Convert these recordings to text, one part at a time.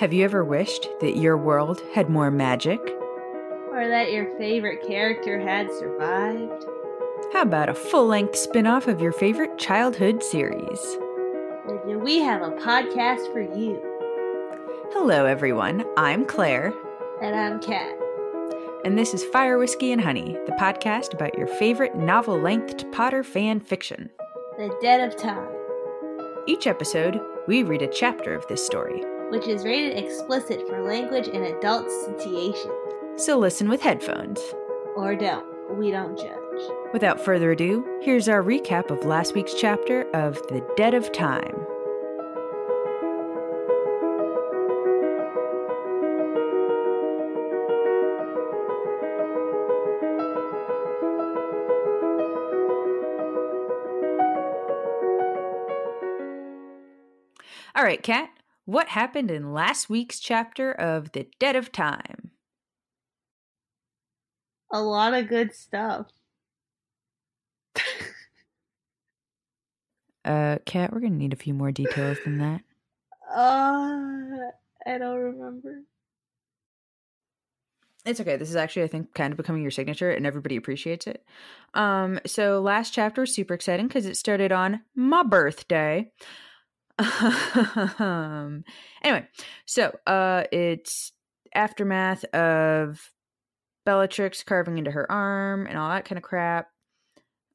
Have you ever wished that your world had more magic? Or that your favorite character had survived? How about a full length spin off of your favorite childhood series? Then we have a podcast for you. Hello, everyone. I'm Claire, And I'm Kat. and this is Fire Whiskey and Honey, the podcast about your favorite novel length Potter fan fiction. The Dead of Time, Each episode, we read a chapter of this story. Which is rated explicit for language and adult satiation. So listen with headphones. Or don't. We don't judge. Without further ado, here's our recap of last week's chapter of The Dead of Time. All right, Kat, what happened in last week's chapter of The Dead of Time? A lot of good stuff. Uh, Kat, we're gonna need a few more details than that. Uh, I don't remember. It's okay. This is actually, I think, kind of becoming your signature, and everybody appreciates it. Um, so last chapter was super exciting because it started on my birthday. Um, anyway, so uh, it's aftermath of Bellatrix carving into her arm and all that kind of crap.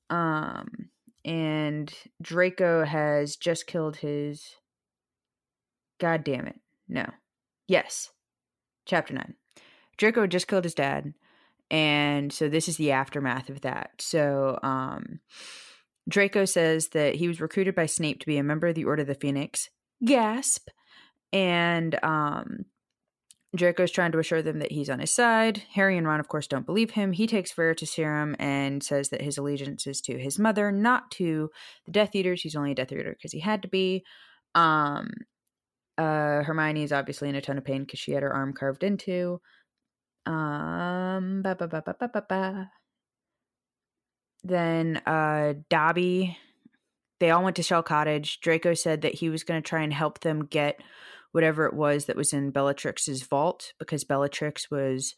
Um, and Draco has just killed his. God damn it! No, yes, chapter nine. Draco just killed his dad, and so this is the aftermath of that. So, um, Draco says that he was recruited by Snape to be a member of the Order of the Phoenix. Gasp! And um, Draco's trying to assure them that he's on his side. Harry and Ron, of course, don't believe him. He takes Veritaserum and says that his allegiance is to his mother, not to the Death Eaters. He's only a Death Eater because he had to be. Um, uh, Hermione is obviously in a ton of pain because she had her arm carved into. Um, ba ba ba ba ba ba ba. Then uh, Dobby, they all went to Shell Cottage. Draco said that he was going to try and help them get whatever it was that was in Bellatrix's vault because Bellatrix was,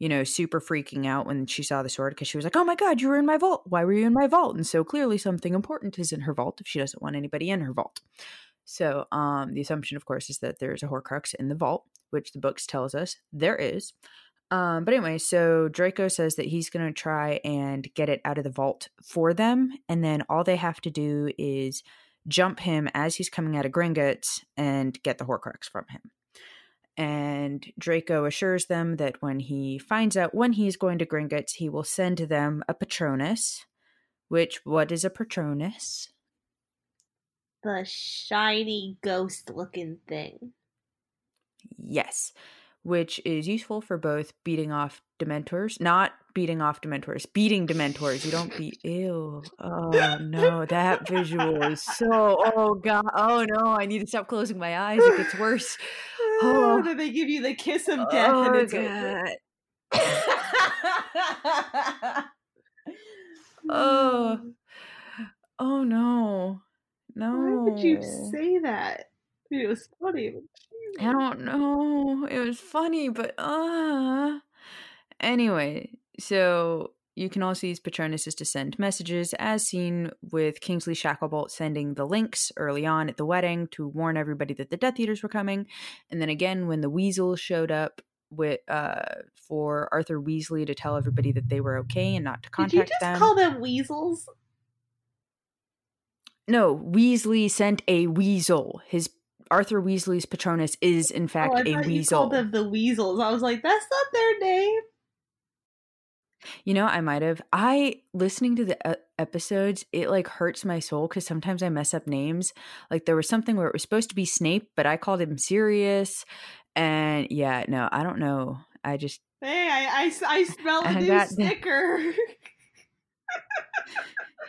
you know, super freaking out when she saw the sword because she was like, "Oh my god, you were in my vault! Why were you in my vault?" And so clearly something important is in her vault if she doesn't want anybody in her vault. So, um, the assumption, of course, is that there's a Horcrux in the vault, which the books tells us there is. Um, but anyway, so Draco says that he's going to try and get it out of the vault for them, and then all they have to do is jump him as he's coming out of Gringotts and get the Horcrux from him. And Draco assures them that when he finds out when he's going to Gringotts, he will send them a Patronus. Which, what is a Patronus? The shiny ghost looking thing. Yes, which is useful for both beating off Dementors, not beating off Dementors, beating Dementors. You don't beat. Ew. Oh no, that visual is so. Oh god. Oh no, I need to stop closing my eyes. It gets worse. Oh. oh. then they give you the kiss of death oh and it's god. oh. Oh no. No. Why would you say that? It was funny. I don't know. It was funny, but uh anyway, so you can also use Patronuses to send messages, as seen with Kingsley Shacklebolt sending the lynx early on at the wedding to warn everybody that the Death Eaters were coming, and then again when the Weasel showed up with uh for Arthur Weasley to tell everybody that they were okay and not to Did you contact just them. call them weasels? no, Weasley sent a weasel. His Arthur Weasley's Patronus is in fact oh, a you weasel. them the weasels. I was like, that's not their name. You know, I might have. I listening to the uh, episodes, it like hurts my soul because sometimes I mess up names. Like there was something where it was supposed to be Snape, but I called him Sirius. And yeah, no, I don't know. I just Hey, I, I, I smell a I new sticker.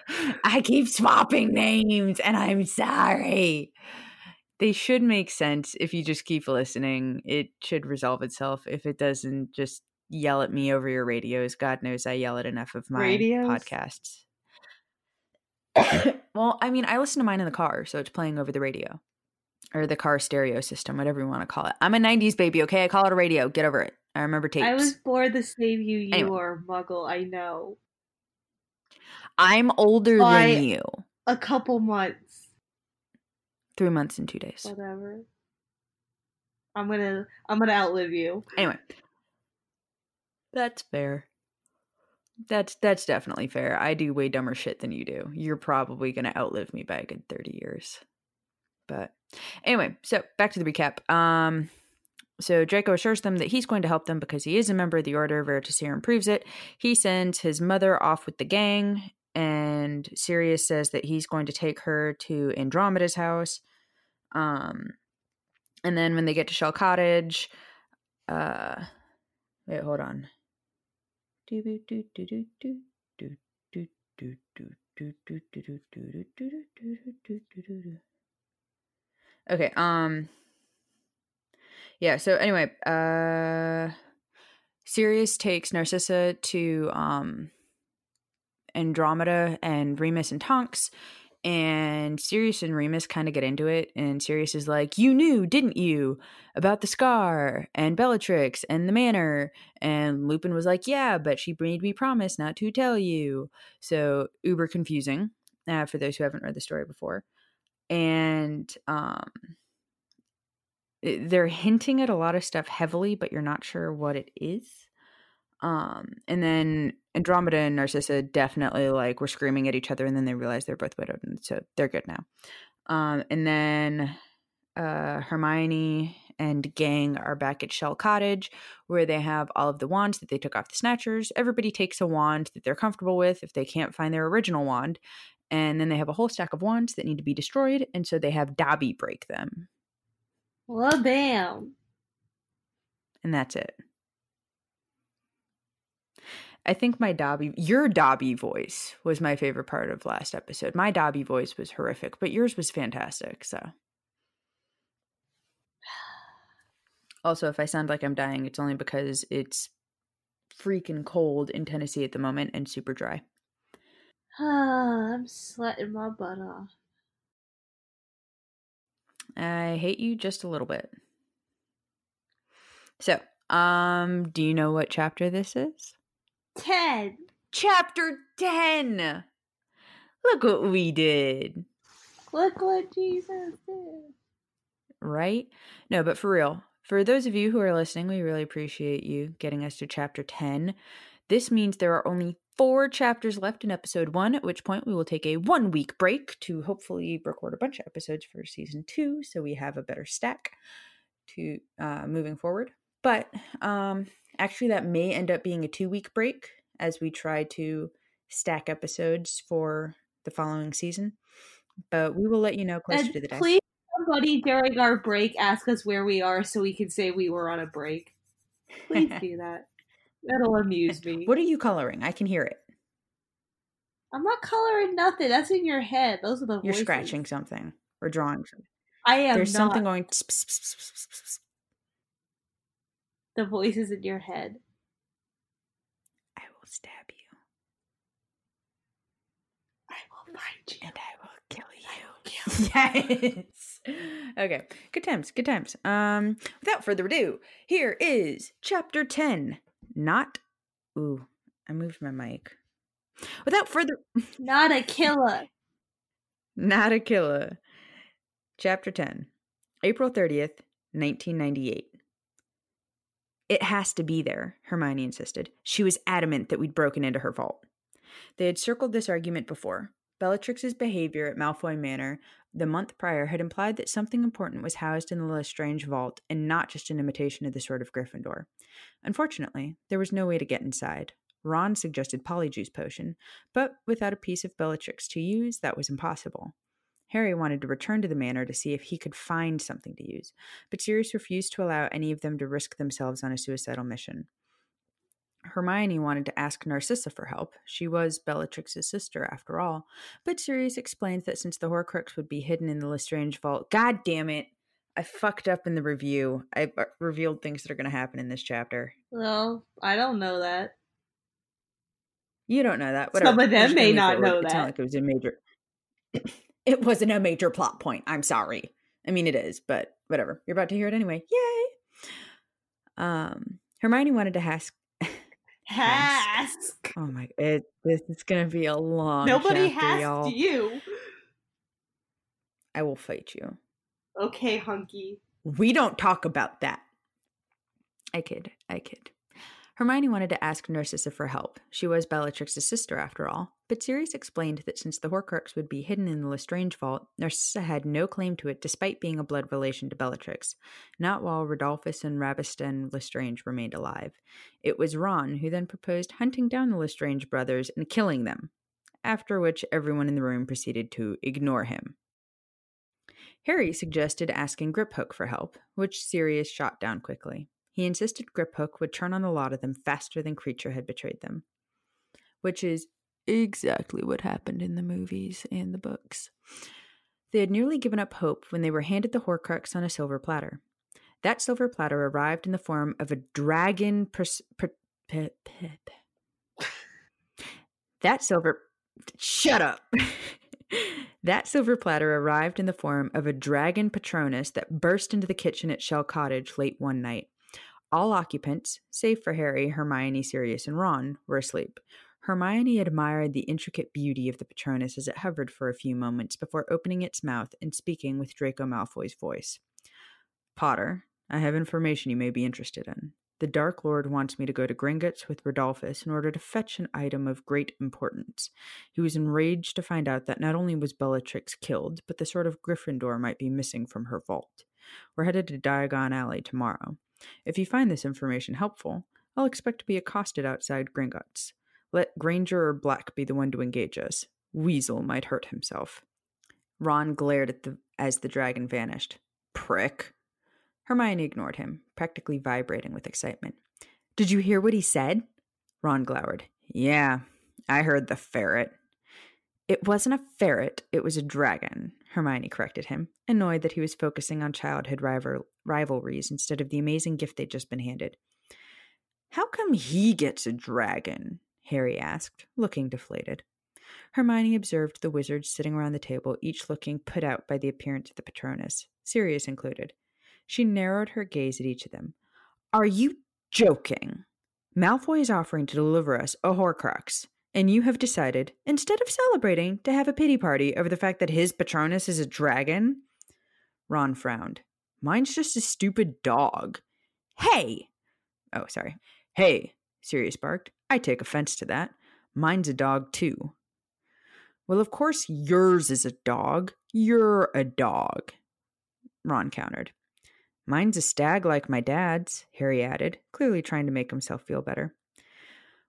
I keep swapping names, and I'm sorry. They should make sense if you just keep listening. It should resolve itself. If it doesn't, just yell at me over your radios. God knows I yell at enough of my Radios? podcasts. well, I mean, I listen to mine in the car, so it's playing over the radio. or the car stereo system, whatever you want to call it. I'm a 90s baby, okay? I call it a radio. Get over it. I remember tapes. I was born the same you you Anyway. are, Muggle. I know. I'm older By- than you. A couple months, Three months and two days. whatever. I'm gonna I'm gonna outlive you. Anyway, that's fair. That's that's definitely fair. I do way dumber shit than you do. You're probably gonna outlive me by a good thirty years. But anyway, so back to the recap. Um, so Draco assures them that he's going to help them because he is a member of the Order. Of Veritaserum proves it. He sends his mother off with the gang, and Sirius says that he's going to take her to Andromeda's house. Um, and then when they get to Shell Cottage, uh, wait, hold on. Okay, um Yeah, so anyway, uh Sirius takes Narcissa to um Andromeda and Remus and Tonks and Sirius and Remus kind of get into it and Sirius is like, "You knew, didn't you, about the scar and Bellatrix and the manor?" And Lupin was like, "Yeah, but she made me promise not to tell you." So, uber confusing uh, for those who haven't read the story before. And um they're hinting at a lot of stuff heavily, but you're not sure what it is. Um, and then Andromeda and Narcissa definitely like were screaming at each other, and then they realized they're both widowed, and so they're good now. Um, and then uh, Hermione and gang are back at Shell Cottage, where they have all of the wands that they took off the Snatchers. Everybody takes a wand that they're comfortable with if they can't find their original wand, and then they have a whole stack of wands that need to be destroyed, and so they have Dobby break them, Well, bam. and that's it. I think my Dobby, your Dobby voice was my favorite part of last episode. My Dobby voice was horrific, but yours was fantastic. So, also, if I sound like I'm dying, it's only because it's freaking cold in Tennessee at the moment and super dry. I'm sweating my butt off. I hate you just a little bit. So, um, do you know what chapter this is? Ten. Chapter 10. Look what we did. Look what Jesus did. right? No, but for real, for those of you who are listening, we really appreciate you getting us to chapter 10. This means there are only four chapters left in episode one, at which point we will take a one week break to hopefully record a bunch of episodes for season two so we have a better stack to uh, moving forward. But um, actually, that may end up being a two week break as we try to stack episodes for the following season. But we will let you know closer And to the day. please, somebody during our break ask us where we are so we can say we were on a break. Please do that. That'll amuse me. What are you coloring? I can hear it. I'm not coloring nothing. That's in your head. Those are the You're scratching something or drawing something. I am There's not. something going. tss, tss, tss. The voices in your head. I will stab you I will find you. and I will kill you. Yes. Okay. Good times. Good times. Um. Without further ado, here is chapter ten. Not. Ooh, I moved my mic. Without further. Not a killer. Not a killer. Chapter 10, April 30th, 1998. It has to be there, Hermione insisted. She was adamant that we'd broken into her vault. They had circled this argument before. Bellatrix's behavior at Malfoy Manor the month prior had implied that something important was housed in the Lestrange vault and not just an imitation of the Sword of Gryffindor. Unfortunately, there was no way to get inside. Ron suggested Polyjuice Potion, but without a piece of Bellatrix to use, that was impossible. Harry wanted to return to the manor to see if he could find something to use, but Sirius refused to allow any of them to risk themselves on a suicidal mission. Hermione wanted to ask Narcissa for help. She was Bellatrix's sister, after all. But Sirius explained that since the Horcrux would be hidden in the Lestrange vault, God damn it! I fucked up in the review. I uh, revealed things that are going to happen in this chapter. Well, I don't know that. You don't know that. Some of them may not know that. it was a major. It wasn't a major plot point. I'm sorry. I mean, it is, but whatever. You're about to hear it anyway. Yay! Um, Hermione wanted to ask. Ask. Oh my! It this is gonna be a long. Nobody has you. I will fight you. Okay, hunky. We don't talk about that. I kid. I kid. Hermione wanted to ask Narcissa for help. She was Bellatrix's sister, after all. But Sirius explained that since the Horcrux would be hidden in the Lestrange vault, Narcissa had no claim to it despite being a blood relation to Bellatrix, not while Rodolphus and Rabastan Lestrange remained alive. It was Ron who then proposed hunting down the Lestrange brothers and killing them, after which everyone in the room proceeded to ignore him. Harry suggested asking Griphook for help, which Sirius shot down quickly. He insisted Griphook would turn on the lot of them faster than Kreacher had betrayed them. Which is exactly what happened in the movies and the books. They had nearly given up hope when they were handed the Horcrux on a silver platter. That silver platter arrived in the form of a dragon. Pers- per- pe- pe- pe- that silver. Shut up! that silver platter arrived in the form of a dragon Patronus that burst into the kitchen at Shell Cottage late one night. All occupants, save for Harry, Hermione, Sirius, and Ron, were asleep. Hermione admired the intricate beauty of the Patronus as it hovered for a few moments before opening its mouth and speaking with Draco Malfoy's voice. Potter, I have information you may be interested in. The Dark Lord wants me to go to Gringotts with Rodolphus in order to fetch an item of great importance. He was enraged to find out that not only was Bellatrix killed, but the sword of Gryffindor might be missing from her vault. We're headed to Diagon Alley tomorrow. If you find this information helpful, I'll expect to be accosted outside Gringotts. Let Granger or Black be the one to engage us. Weasel might hurt himself. Ron glared at the as the dragon vanished. Prick. Hermione ignored him, practically vibrating with excitement. Did you hear what he said? Ron glowered. Yeah, I heard the ferret. It wasn't a ferret, it was a dragon, Hermione corrected him, annoyed that he was focusing on childhood rival- rivalries instead of the amazing gift they'd just been handed. How come he gets a dragon? Harry asked, looking deflated. Hermione observed the wizards sitting around the table, each looking put out by the appearance of the Patronus, Sirius included. She narrowed her gaze at each of them. Are you joking? Malfoy is offering to deliver us a Horcrux, and you have decided, instead of celebrating, to have a pity party over the fact that his Patronus is a dragon? Ron frowned. Mine's just a stupid dog. Hey! Oh, sorry. Hey, Sirius barked. I take offense to that. Mine's a dog, too. Well, of course, yours is a dog. You're a dog, Ron countered. Mine's a stag like my dad's, Harry added, clearly trying to make himself feel better.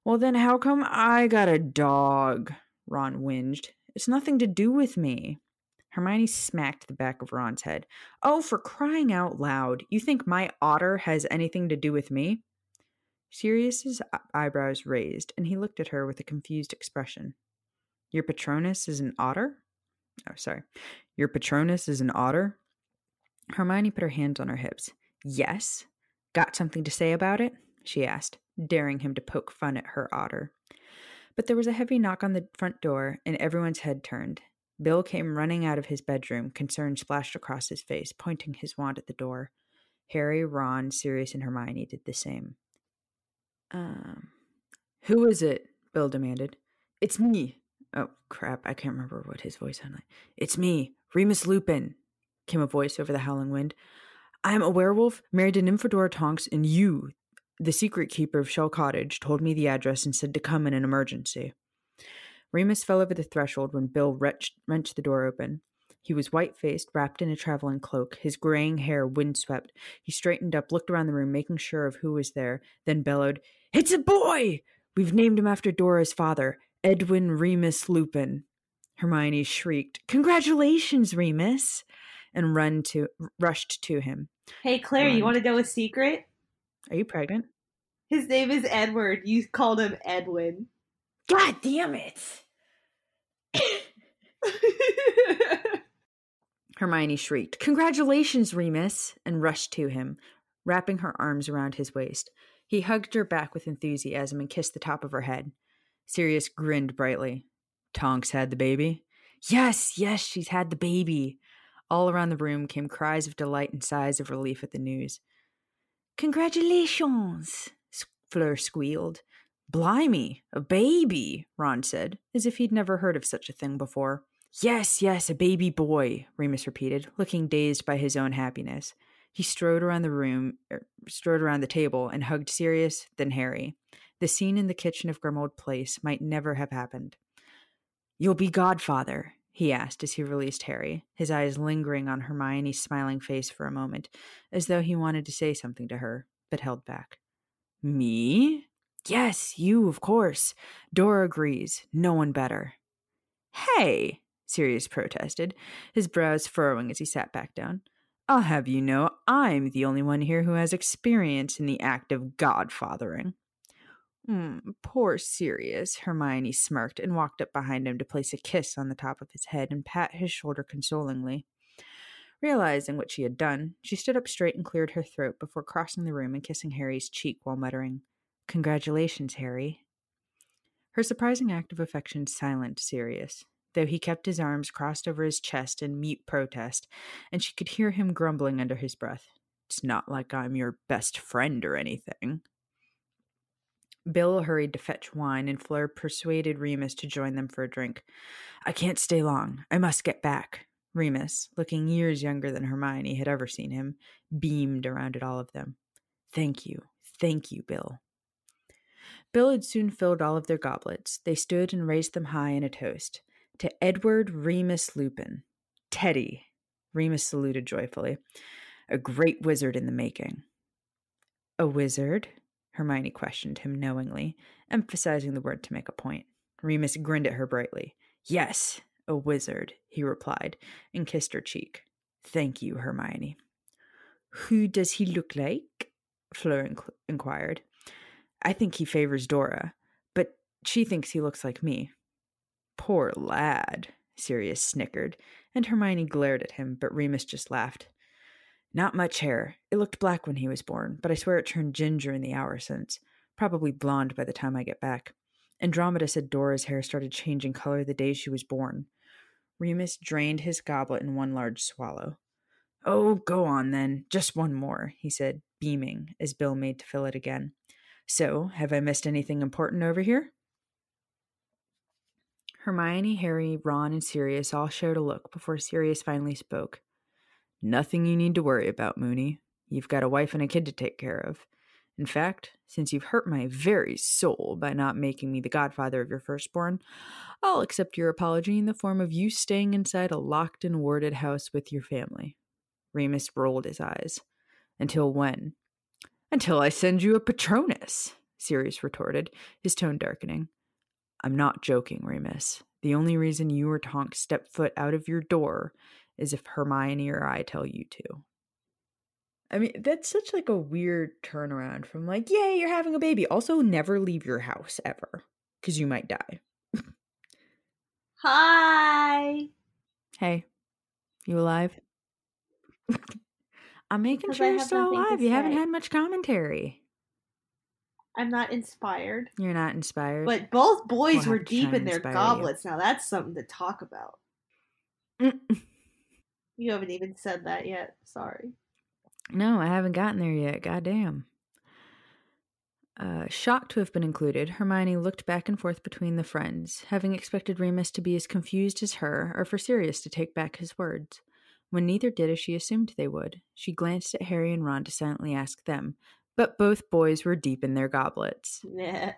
Well, then how come I got a dog? Ron whinged. It's nothing to do with me. Hermione smacked the back of Ron's head. Oh, for crying out loud. You think my otter has anything to do with me? Sirius's eyebrows raised, and he looked at her with a confused expression. Your Patronus is an otter? Oh, sorry. Your Patronus is an otter? Hermione put her hands on her hips. Yes. Got something to say about it? she asked, daring him to poke fun at her otter. But there was a heavy knock on the front door, and everyone's head turned. Bill came running out of his bedroom, concern splashed across his face, pointing his wand at the door. Harry, Ron, Sirius, and Hermione did the same. Um, who is it? Bill demanded. It's me. Oh, crap. I can't remember what his voice sounded like. It's me, Remus Lupin, came a voice over the howling wind. I am a werewolf, married to Nymphadora Tonks, and you, the secret keeper of Shell Cottage, told me the address and said to come in an emergency. Remus fell over the threshold when Bill wrenched, wrenched the door open. He was white faced, wrapped in a traveling cloak, his graying hair windswept. He straightened up, looked around the room, making sure of who was there, then bellowed, It's a boy! We've named him after Dora's father, Edwin Remus Lupin. Hermione shrieked, Congratulations, Remus! and run to rushed to him. Hey, Claire, you want to know a secret? Are you pregnant? His name is Edward. You called him Edwin. God damn it! Hermione shrieked, Congratulations, Remus! and rushed to him, wrapping her arms around his waist. He hugged her back with enthusiasm and kissed the top of her head. Sirius grinned brightly. Tonks had the baby? Yes, yes, she's had the baby. All around the room came cries of delight and sighs of relief at the news. Congratulations, Fleur squealed. Blimey, a baby, Ron said, as if he'd never heard of such a thing before. Yes, yes, a baby boy, Remus repeated, looking dazed by his own happiness. He strode around the room, er, strode around the table, and hugged Sirius, then Harry. The scene in the kitchen of Grimmauld Place might never have happened. You'll be godfather, he asked as he released Harry, his eyes lingering on Hermione's smiling face for a moment, as though he wanted to say something to her, but held back. Me? Yes, you, of course. Dora agrees. No one better. Hey, Sirius protested, his brows furrowing as he sat back down. I'll have you know I'm the only one here who has experience in the act of godfathering. Mm, poor Sirius, Hermione smirked and walked up behind him to place a kiss on the top of his head and pat his shoulder consolingly. Realizing what she had done, she stood up straight and cleared her throat before crossing the room and kissing Harry's cheek while muttering, Congratulations, Harry. Her surprising act of affection silenced Sirius, though he kept his arms crossed over his chest in mute protest, and she could hear him grumbling under his breath. It's not like I'm your best friend or anything. Bill hurried to fetch wine, and Fleur persuaded Remus to join them for a drink. I can't stay long. I must get back. Remus, looking years younger than Hermione had ever seen him, beamed around at all of them. Thank you. Thank you, Bill. Bill had soon filled all of their goblets. They stood and raised them high in a toast. To Edward Remus Lupin. Teddy. Remus saluted joyfully. A great wizard in the making. A wizard? Hermione questioned him knowingly, emphasizing the word to make a point. Remus grinned at her brightly. Yes, a wizard, he replied, and kissed her cheek. Thank you, Hermione. Who does he look like? Fleur inqu- inquired. I think he favors Dora, but she thinks he looks like me. Poor lad, Sirius snickered, and Hermione glared at him, but Remus just laughed. Not much hair. It looked black when he was born, but I swear it turned ginger in the hour since. Probably blonde by the time I get back. Andromeda said Dora's hair started changing color the day she was born. Remus drained his goblet in one large swallow. Oh, go on then. Just one more, he said, beaming, as Bill made to fill it again. So, have I missed anything important over here? Hermione, Harry, Ron, and Sirius all shared a look before Sirius finally spoke. Nothing you need to worry about, Moony. You've got a wife and a kid to take care of. In fact, since you've hurt my very soul by not making me the godfather of your firstborn, I'll accept your apology in the form of you staying inside a locked and warded house with your family. Remus rolled his eyes. Until when? Until I send you a Patronus, Sirius retorted, his tone darkening. I'm not joking, Remus. The only reason you or Tonk step foot out of your door is if Hermione or I tell you to. I mean, that's such like a weird turnaround from like, yay, you're having a baby. Also, never leave your house ever because you might die. Hi. Hey, you alive? I'm making Because sure I you're still alive. You haven't had much commentary. I'm not inspired. You're not inspired. But both boys We'll were have to try deep in their inspire you. goblets. Now that's something to talk about. You haven't even said that yet. Sorry. No, I haven't gotten there yet. Goddamn. Uh, shocked to have been included, Hermione looked back and forth between the friends, having expected Remus to be as confused as her or for Sirius to take back his words. When neither did as she assumed they would, she glanced at Harry and Ron to silently ask them, but both boys were deep in their goblets. Nah.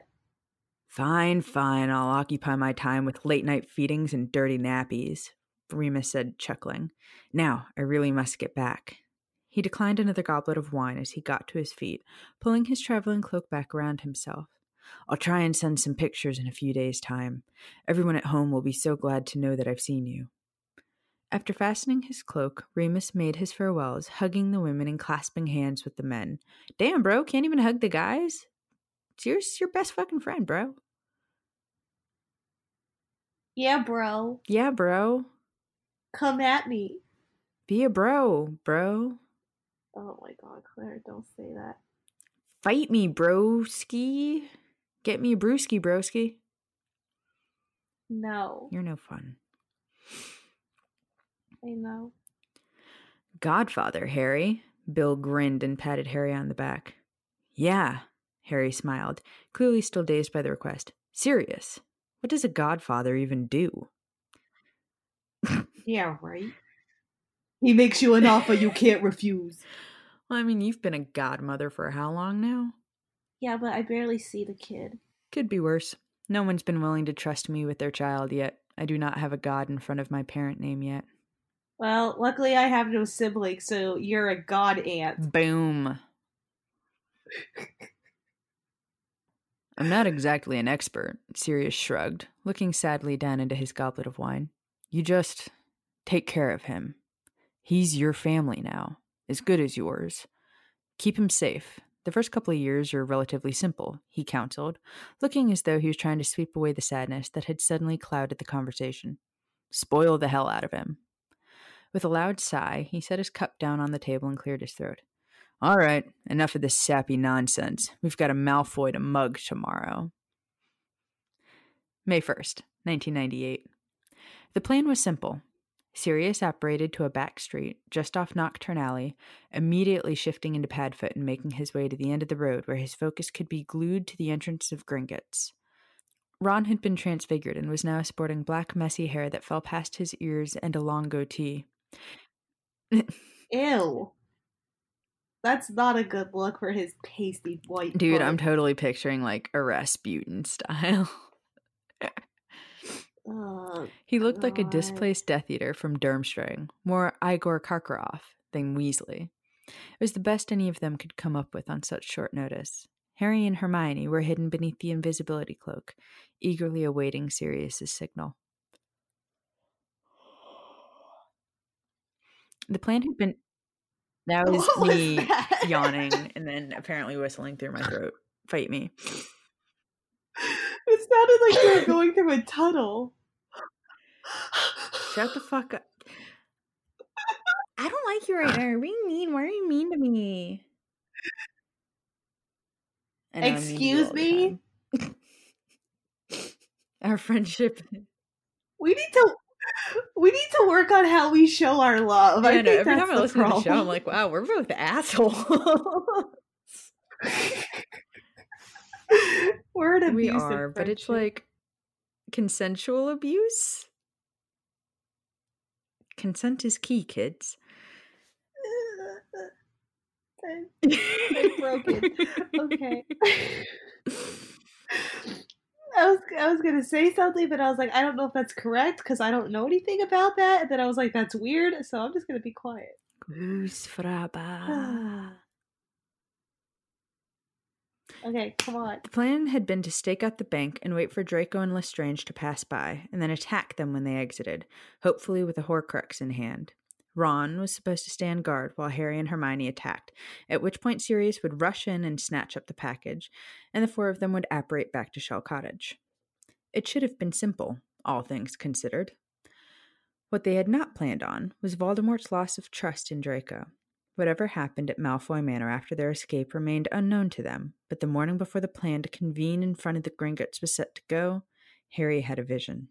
Fine, fine, I'll occupy my time with late night feedings and dirty nappies, Remus said, chuckling. Now, I really must get back. He declined another goblet of wine as he got to his feet, pulling his traveling cloak back around himself. I'll try and send some pictures in a few days' time. Everyone at home will be so glad to know that I've seen you. After fastening his cloak, Remus made his farewells, hugging the women and clasping hands with the men. Damn, bro, can't even hug the guys? It's your best fucking friend, bro. Yeah, bro. Yeah, bro. Come at me. Be a bro, bro. Oh my god, Claire, don't say that. Fight me, broski. Get me a brewski, broski. No. You're no fun. I know. Godfather, Harry. Bill grinned and patted Harry on the back. Yeah, Harry smiled, clearly still dazed by the request. Sirius. What does a godfather even do? Yeah, right. He makes you an offer you can't refuse. Well, I mean, you've been a godmother for how long now? Yeah, but I barely see the kid. Could be worse. No one's been willing to trust me with their child yet. I do not have a god in front of my parent name yet. Well, luckily I have no siblings, so you're a god aunt. Boom. I'm not exactly an expert, Sirius shrugged, looking sadly down into his goblet of wine. You just take care of him. He's your family now, as good as yours. Keep him safe. The first couple of years are relatively simple, he counseled, looking as though he was trying to sweep away the sadness that had suddenly clouded the conversation. Spoil the hell out of him. With a loud sigh, he set his cup down on the table and cleared his throat. All right, enough of this sappy nonsense. We've got a Malfoy to mug tomorrow. May 1st, 1998. The plan was simple. Sirius operated to a back street just off Knockturn Alley, immediately shifting into Padfoot and making his way to the end of the road where his focus could be glued to the entrance of Gringotts. Ron had been transfigured and was now sporting black, messy hair that fell past his ears and a long goatee. Ew. That's not a good look for his pasty white. Dude, butt. I'm totally picturing like a Rasputin style. Oh, he looked like a displaced Death Eater from Durmstrang, more Igor Karkaroff than Weasley. It was the best any of them could come up with on such short notice. Harry and Hermione were hidden beneath the invisibility cloak, eagerly awaiting Sirius's signal. The plan had been. That was me that? yawning and then apparently whistling through my throat. Fight me. It sounded like you were going through a tunnel. Shut the fuck up. I don't like you right now. Being mean. Why are you mean to me? I know I'm mean to you Excuse me? Our friendship. We need to. We need to work on how we show our love. I I know. think Every time I listen to the show, I'm like, wow, we're both assholes. we're an we are, but it's like consensual abuse. Consent is key, kids. I'm broken. Okay. I was I was gonna say something, but I was like, I don't know if that's correct because I don't know anything about that. And then I was like, that's weird, so I'm just gonna be quiet. Goose fraba. okay, come on. The plan had been to stake out the bank and wait for Draco and Lestrange to pass by, and then attack them when they exited, hopefully with a Horcrux in hand. Ron was supposed to stand guard while Harry and Hermione attacked, at which point Sirius would rush in and snatch up the package, and the four of them would apparate back to Shell Cottage. It should have been simple, all things considered. What they had not planned on was Voldemort's loss of trust in Draco. Whatever happened at Malfoy Manor after their escape remained unknown to them, but the morning before the plan to convene in front of the Gringotts was set to go, Harry had a vision.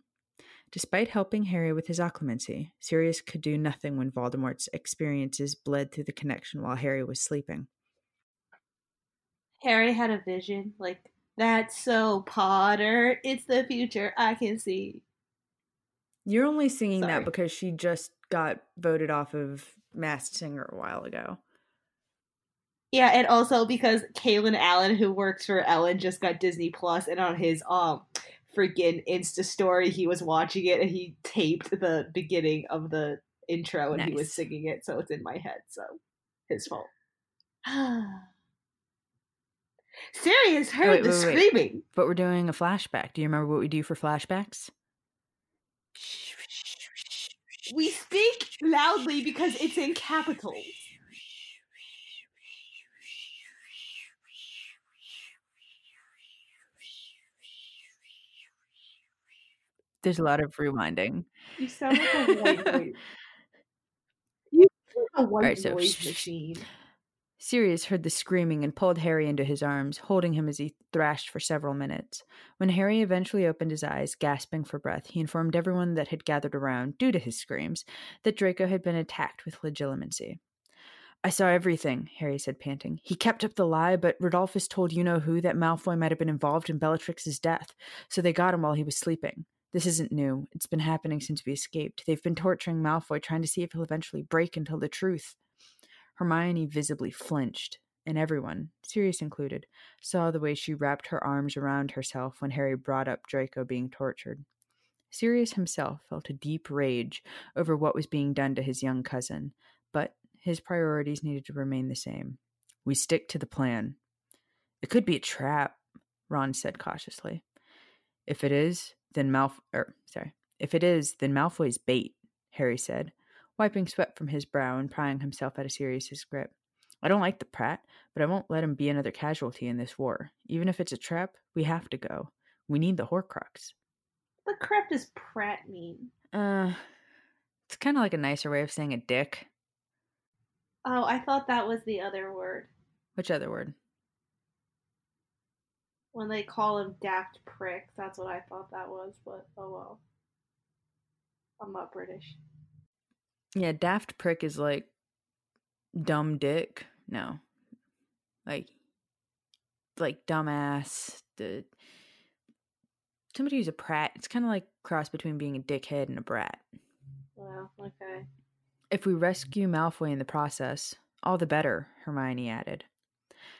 Despite helping Harry with his occlumency, Sirius could do nothing when Voldemort's experiences bled through the connection while Harry was sleeping. Harry had a vision like that's so Potter. It's the future. I can see. You're only singing Sorry. that because she just got voted off of Masked Singer a while ago. Yeah, and also because Kaylin Allen, who works for Ellen, just got Disney Plus, and on his um freaking Insta story, he was watching it and he taped the beginning of the intro and he was singing it, so it's in my head. So his fault. Sirius oh, heard Oh, wait, the wait, wait. screaming. But we're doing a flashback. Do you remember what we do for flashbacks? We speak loudly because it's in capitals. There's a lot of rewinding. You sound like a white noise. You sound like a white Alright, so- noise machine. Sirius heard the screaming and pulled Harry into his arms, holding him as he thrashed for several minutes. When Harry eventually opened his eyes, gasping for breath, he informed everyone that had gathered around, due to his screams, that Draco had been attacked with legilimency. I saw everything, Harry said, panting. He kept up the lie, but Rodolphus told you know who that Malfoy might have been involved in Bellatrix's death, so they got him while he was sleeping. This isn't new. It's been happening since we escaped. They've been torturing Malfoy, trying to see if he'll eventually break and tell the truth. Hermione visibly flinched, and everyone, Sirius included, saw the way she wrapped her arms around herself when Harry brought up Draco being tortured. Sirius himself felt a deep rage over what was being done to his young cousin, but his priorities needed to remain the same. We stick to the plan. It could be a trap, Ron said cautiously. If it is, then Malfoy. Er, sorry. If it is, then Malfoy's bait, Harry said, wiping sweat from his brow and prying himself out of Sirius's grip. I don't like the Pratt, but I won't let him be another casualty in this war. Even if it's a trap, we have to go. We need the Horcrux. What crap does Pratt mean? Uh, it's kind of like a nicer way of saying a dick. Oh, I thought that was the other word. Which other word? When they call him daft prick, that's what I thought that was, but oh well. I'm not British. Yeah, daft prick is like dumb dick. No. Like like dumbass. The somebody who's a prat. It's kind of like cross between being a dickhead and a brat. Well, okay. If we rescue Malfoy in the process, all the better, Hermione added.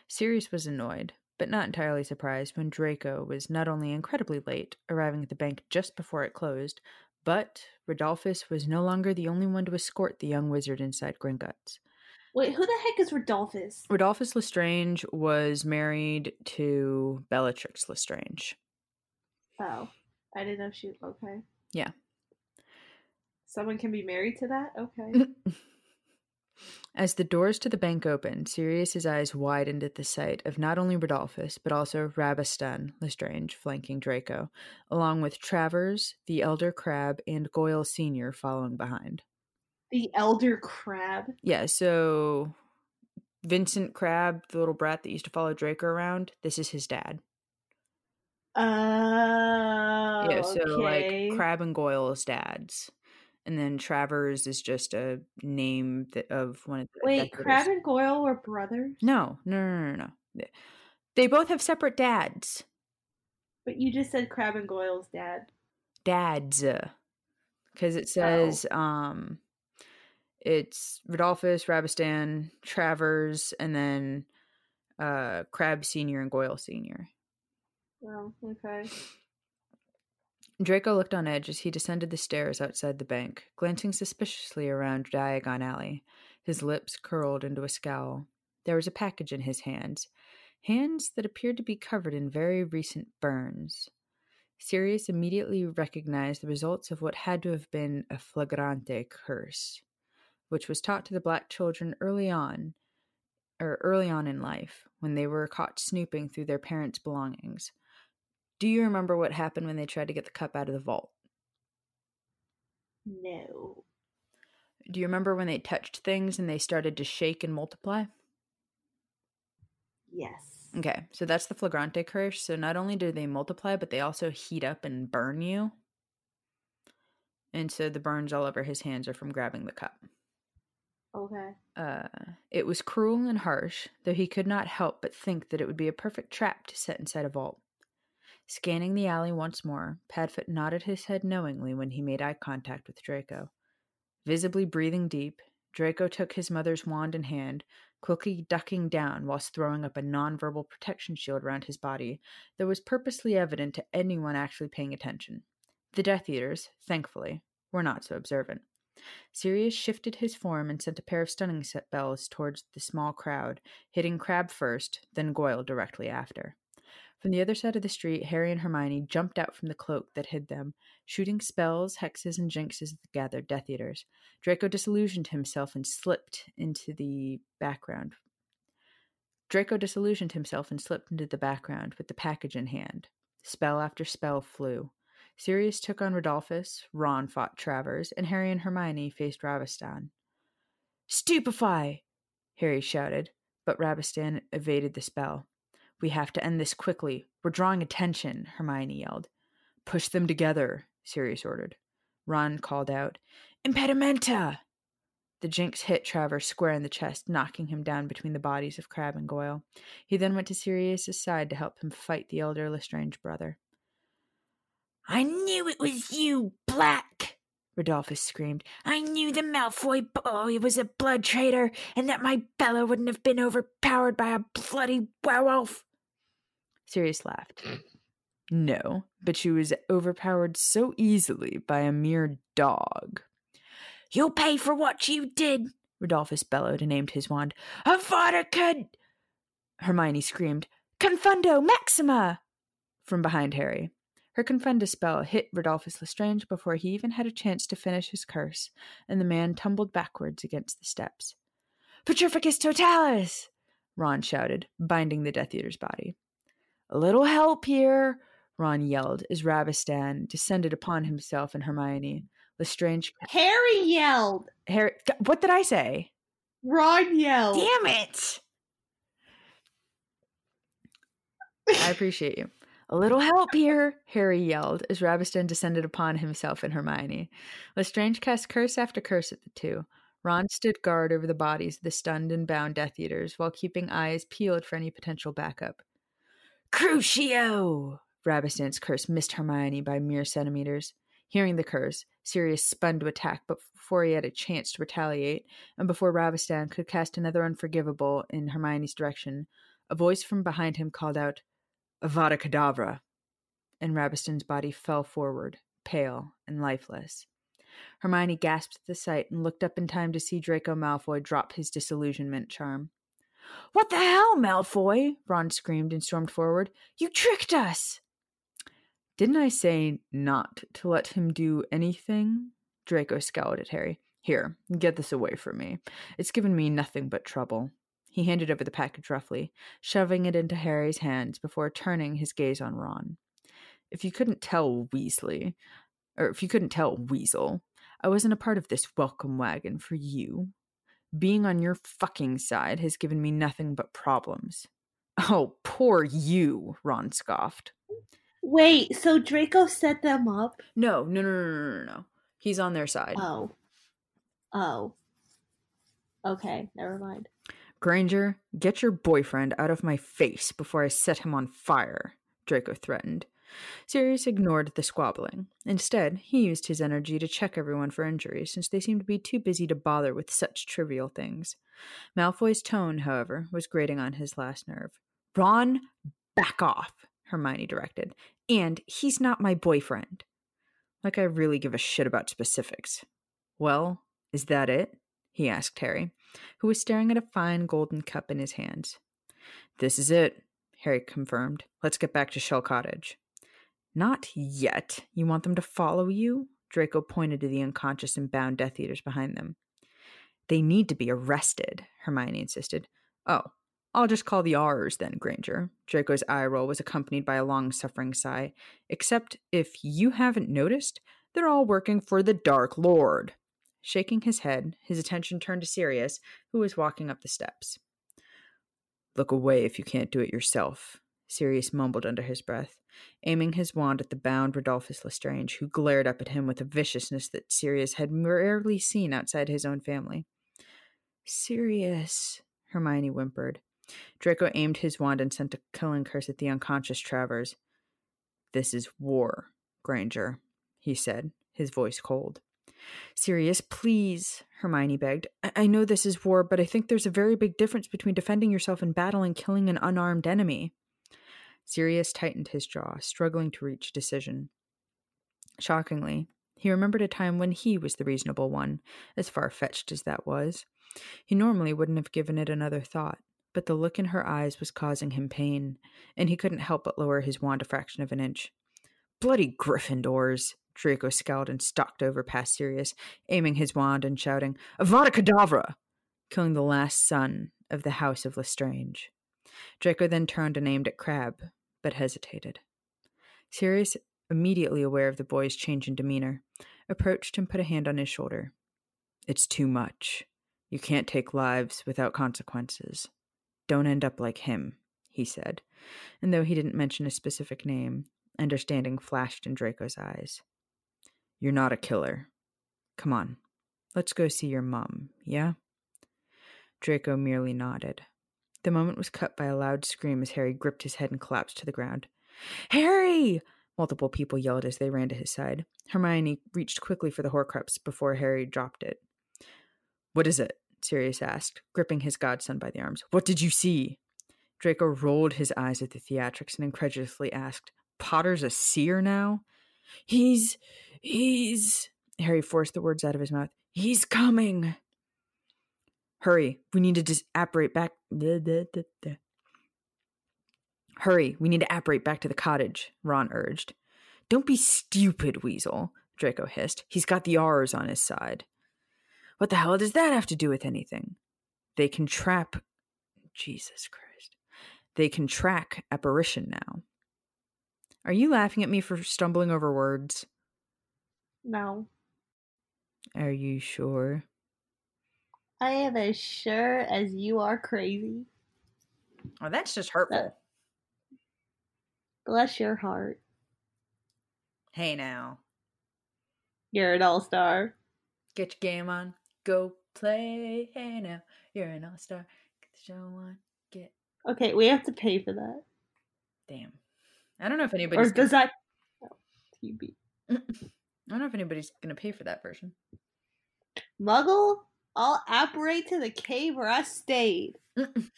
Sirius was annoyed, but not entirely surprised when Draco was not only incredibly late, arriving at the bank just before it closed, but Rodolphus was no longer the only one to escort the young wizard inside Gringotts. Wait, who the heck is Rodolphus? Rodolphus Lestrange was married to Bellatrix Lestrange. Oh, I didn't know she. Okay. Yeah. Someone can be married to that? Okay. As the doors to the bank opened, Sirius's eyes widened at the sight of not only Rodolphus, but also Rabastan Lestrange flanking Draco, along with Travers, the Elder Crabbe, and Goyle Sr. following behind. The Elder Crabbe? Yeah, so Vincent Crabbe, the little brat that used to follow Draco around, this is his dad. Oh, yeah, so okay. like Crabbe and Goyle is dads. And then Travers is just a name that, of one of the. Wait, Eaters. And Goyle were brothers? No, no, no, no, no. They both have separate dads. But you just said Crabbe and Goyle's dad. Dads. Because it says um it's Rodolphus, Rabastan, Travers, and then uh Crabbe Senior and Goyle Senior. Oh, okay. Draco looked on edge as he descended the stairs outside the bank, glancing suspiciously around Diagon Alley. His lips curled into a scowl. There was a package in his hands, hands that appeared to be covered in very recent burns. Sirius immediately recognized the results of what had to have been a flagrante curse, which was taught to the black children early on, or early on in life, when they were caught snooping through their parents' belongings. Do you remember what happened when they tried to get the cup out of the vault? No. Do you remember when they touched things and they started to shake and multiply? Yes. Okay, so that's the flagrante curse. So not only do they multiply, but they also heat up and burn you. And so the burns all over his hands are from grabbing the cup. Okay. Uh, it was cruel and harsh, though he could not help but think that it would be a perfect trap to set inside a vault. Scanning the alley once more, Padfoot nodded his head knowingly when he made eye contact with Draco. Visibly breathing deep, Draco took his mother's wand in hand, quickly ducking down whilst throwing up a nonverbal protection shield around his body that was purposely evident to anyone actually paying attention. The Death Eaters, thankfully, were not so observant. Sirius shifted his form and sent a pair of stunning spells towards the small crowd, hitting Crabbe first, then Goyle directly after. From the other side of the street, Harry and Hermione jumped out from the cloak that hid them, shooting spells, hexes, and jinxes at the gathered Death Eaters. Draco disillusioned himself and slipped into the background. Draco disillusioned himself and slipped into the background with the package in hand. Spell after spell flew. Sirius took on Rodolphus, Ron fought Travers, and Harry and Hermione faced Rabastan. Stupefy! Harry shouted, but Rabastan evaded the spell. We have to end this quickly. We're drawing attention, Hermione yelled. Push them together, Sirius ordered. Ron called out, Impedimenta! The jinx hit Travers square in the chest, knocking him down between the bodies of Crabbe and Goyle. He then went to Sirius's side to help him fight the elder Lestrange brother. I knew it was you, Black! Rodolphus screamed. I knew the Malfoy boy was a blood traitor, and that my Bella wouldn't have been overpowered by a bloody werewolf. Sirius laughed. Mm. No, but she was overpowered so easily by a mere dog. You'll pay for what you did, Rodolphus bellowed and aimed his wand. Avada Ked! Hermione screamed, Confundo Maxima! from behind Harry. Her Confunda spell hit Rodolphus Lestrange before he even had a chance to finish his curse, and the man tumbled backwards against the steps. Petrificus Totalis! Ron shouted, binding the Death Eater's body. A little help here! Ron yelled as Rabastan descended upon himself and Hermione. Lestrange. Harry yelled. Harry. What did I say? Ron yelled. Damn it! I appreciate you. A little help here, Harry yelled as Rabastan descended upon himself and Hermione. Lestrange cast curse after curse at the two. Ron stood guard over the bodies of the stunned and bound Death Eaters while keeping eyes peeled for any potential backup. Crucio! Rabastan's curse missed Hermione by mere centimeters. Hearing the curse, Sirius spun to attack, but before he had a chance to retaliate, and before Rabastan could cast another unforgivable in Hermione's direction, a voice from behind him called out, Avada Kedavra! And Rabastan's body fell forward, pale and lifeless. Hermione gasped at the sight and looked up in time to see Draco Malfoy drop his disillusionment charm. What the hell, Malfoy? Ron screamed and stormed forward. You tricked us! Didn't I say not to let him do anything? Draco scowled at Harry. Here, get this away from me. It's given me nothing but trouble. He handed over the package roughly, shoving it into Harry's hands before turning his gaze on Ron. If you couldn't tell Weasley, or if you couldn't tell Weasel, I wasn't a part of this welcome wagon for you. Being on your fucking side has given me nothing but problems. Oh, poor you, Ron scoffed. Wait, so Draco set them up? No, no, no, no, no, no, no. He's on their side. Oh. Oh. Okay, never mind. Granger, get your boyfriend out of my face before I set him on fire, Draco threatened. Sirius ignored the squabbling. Instead, he used his energy to check everyone for injuries, since they seemed to be too busy to bother with such trivial things. Malfoy's tone, however, was grating on his last nerve. Ron, back off, Hermione directed. And he's not my boyfriend. Like I really give a shit about specifics. Well, is that it? he asked Harry, who was staring at a fine golden cup in his hands. This is it, Harry confirmed. Let's get back to Shell Cottage. Not yet. You want them to follow you? Draco pointed to the unconscious and bound Death Eaters behind them. They need to be arrested, Hermione insisted. Oh, I'll just call the Aurors then, Granger. Draco's eye roll was accompanied by a long suffering sigh. Except if you haven't noticed, they're all working for the Dark Lord. Shaking his head, his attention turned to Sirius, who was walking up the steps. Look away if you can't do it yourself, Sirius mumbled under his breath, aiming his wand at the bound Rodolphus Lestrange, who glared up at him with a viciousness that Sirius had rarely seen outside his own family. Sirius, Hermione whimpered. Draco aimed his wand and sent a killing curse at the unconscious Travers. This is war, Granger, he said, his voice cold. Sirius, please, Hermione begged. I-, I know this is war, but I think there's a very big difference between defending yourself in battle and killing an unarmed enemy. Sirius tightened his jaw, struggling to reach a decision. Shockingly, he remembered a time when he was the reasonable one, as far fetched as that was. He normally wouldn't have given it another thought, but the look in her eyes was causing him pain, and he couldn't help but lower his wand a fraction of an inch. Bloody Gryffindors! Draco scowled and stalked over past Sirius, aiming his wand and shouting, Avada Kedavra! killing the last son of the House of Lestrange. Draco then turned and aimed at Crabbe, but hesitated. Sirius, immediately aware of the boy's change in demeanor, approached and put a hand on his shoulder. It's too much. You can't take lives without consequences. Don't end up like him, he said, and though he didn't mention a specific name, understanding flashed in Draco's eyes. You're not a killer. Come on, let's go see your mum, yeah? Draco merely nodded. The moment was cut by a loud scream as Harry gripped his head and collapsed to the ground. Harry! Multiple people yelled as they ran to his side. Hermione reached quickly for the Horcrux before Harry dropped it. What is it? Sirius asked, gripping his godson by the arms. What did you see? Draco rolled his eyes at the theatrics and incredulously asked, Potter's a seer now? He's. he's. Harry forced the words out of his mouth. He's coming. Hurry, we need to just apparate back. Hurry, we need to apparate back to the cottage, Ron urged. Don't be stupid, Weasel, Draco hissed. He's got the Aurors on his side. What the hell does that have to do with anything? They can trap. Jesus Christ. They can track apparition now. Are you laughing at me for stumbling over words? No. Are you sure? I am as sure as you are crazy. Oh, that's just hurtful. Bless your heart. Hey now. You're an all star. Get your game on. Go play. Hey now. You're an all star. Get the show on. Get. Okay, we have to pay for that. Damn. I don't know if anybody's. Or does that. Oh, TB. I don't know if anybody's going to pay for that version. Muggle, I'll apparate to the cave where I stayed